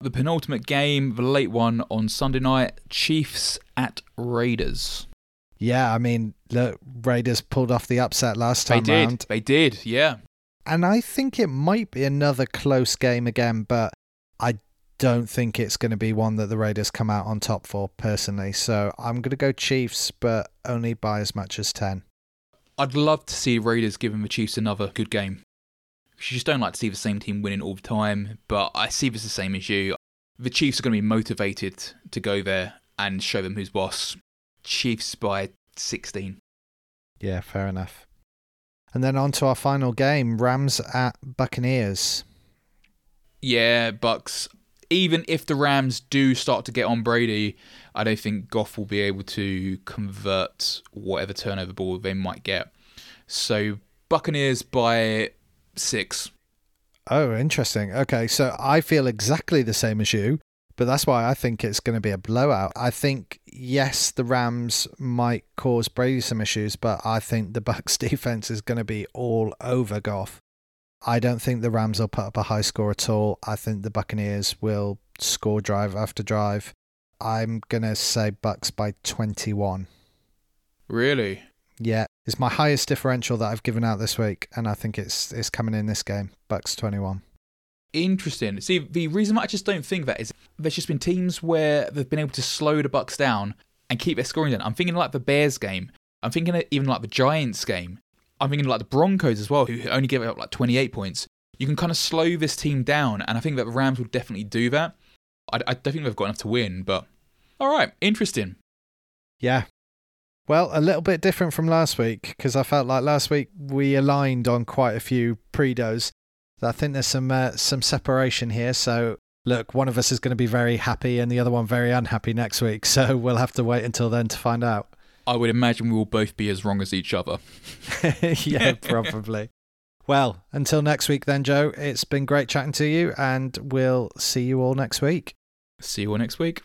Speaker 2: The penultimate game, the late one on Sunday night Chiefs at Raiders.
Speaker 1: Yeah, I mean, the Raiders pulled off the upset last time
Speaker 2: they did.
Speaker 1: Round.
Speaker 2: They did, yeah.
Speaker 1: And I think it might be another close game again, but I don't think it's going to be one that the Raiders come out on top for personally. So I'm going to go Chiefs, but only by as much as 10.
Speaker 2: I'd love to see Raiders giving the Chiefs another good game. You just don't like to see the same team winning all the time, but I see this the same as you. The Chiefs are going to be motivated to go there and show them who's boss. Chiefs by 16.
Speaker 1: Yeah, fair enough. And then on to our final game Rams at Buccaneers.
Speaker 2: Yeah, Bucks. Even if the Rams do start to get on Brady, I don't think Goff will be able to convert whatever turnover ball they might get. So Buccaneers by six.
Speaker 1: Oh, interesting. Okay, so I feel exactly the same as you But that's why I think it's going to be a blowout. I think yes, the Rams might cause Brady some issues, but I think the Bucks defense is going to be all over Goff. I don't think the Rams will put up a high score at all. I think the Buccaneers will score drive after drive. I'm going to say Bucks by 21.
Speaker 2: Really?
Speaker 1: Yeah, it's my highest differential that I've given out this week, and I think it's it's coming in this game. Bucks 21.
Speaker 2: Interesting. See, the reason I just don't think that is there's just been teams where they've been able to slow the Bucks down and keep their scoring down. I'm thinking like the Bears game. I'm thinking even like the Giants game. I'm thinking like the Broncos as well, who only gave up like 28 points. You can kind of slow this team down, and I think that the Rams will definitely do that. I, I don't think they've got enough to win, but all right, interesting.
Speaker 1: Yeah. Well, a little bit different from last week because I felt like last week we aligned on quite a few predos. I think there's some uh, some separation here. So look, one of us is going to be very happy and the other one very unhappy next week. So we'll have to wait until then to find out.
Speaker 2: I would imagine we will both be as wrong as each other.
Speaker 1: yeah, probably. well, until next week, then, Joe, it's been great chatting to you, and we'll see you all next week.
Speaker 2: See you all next week.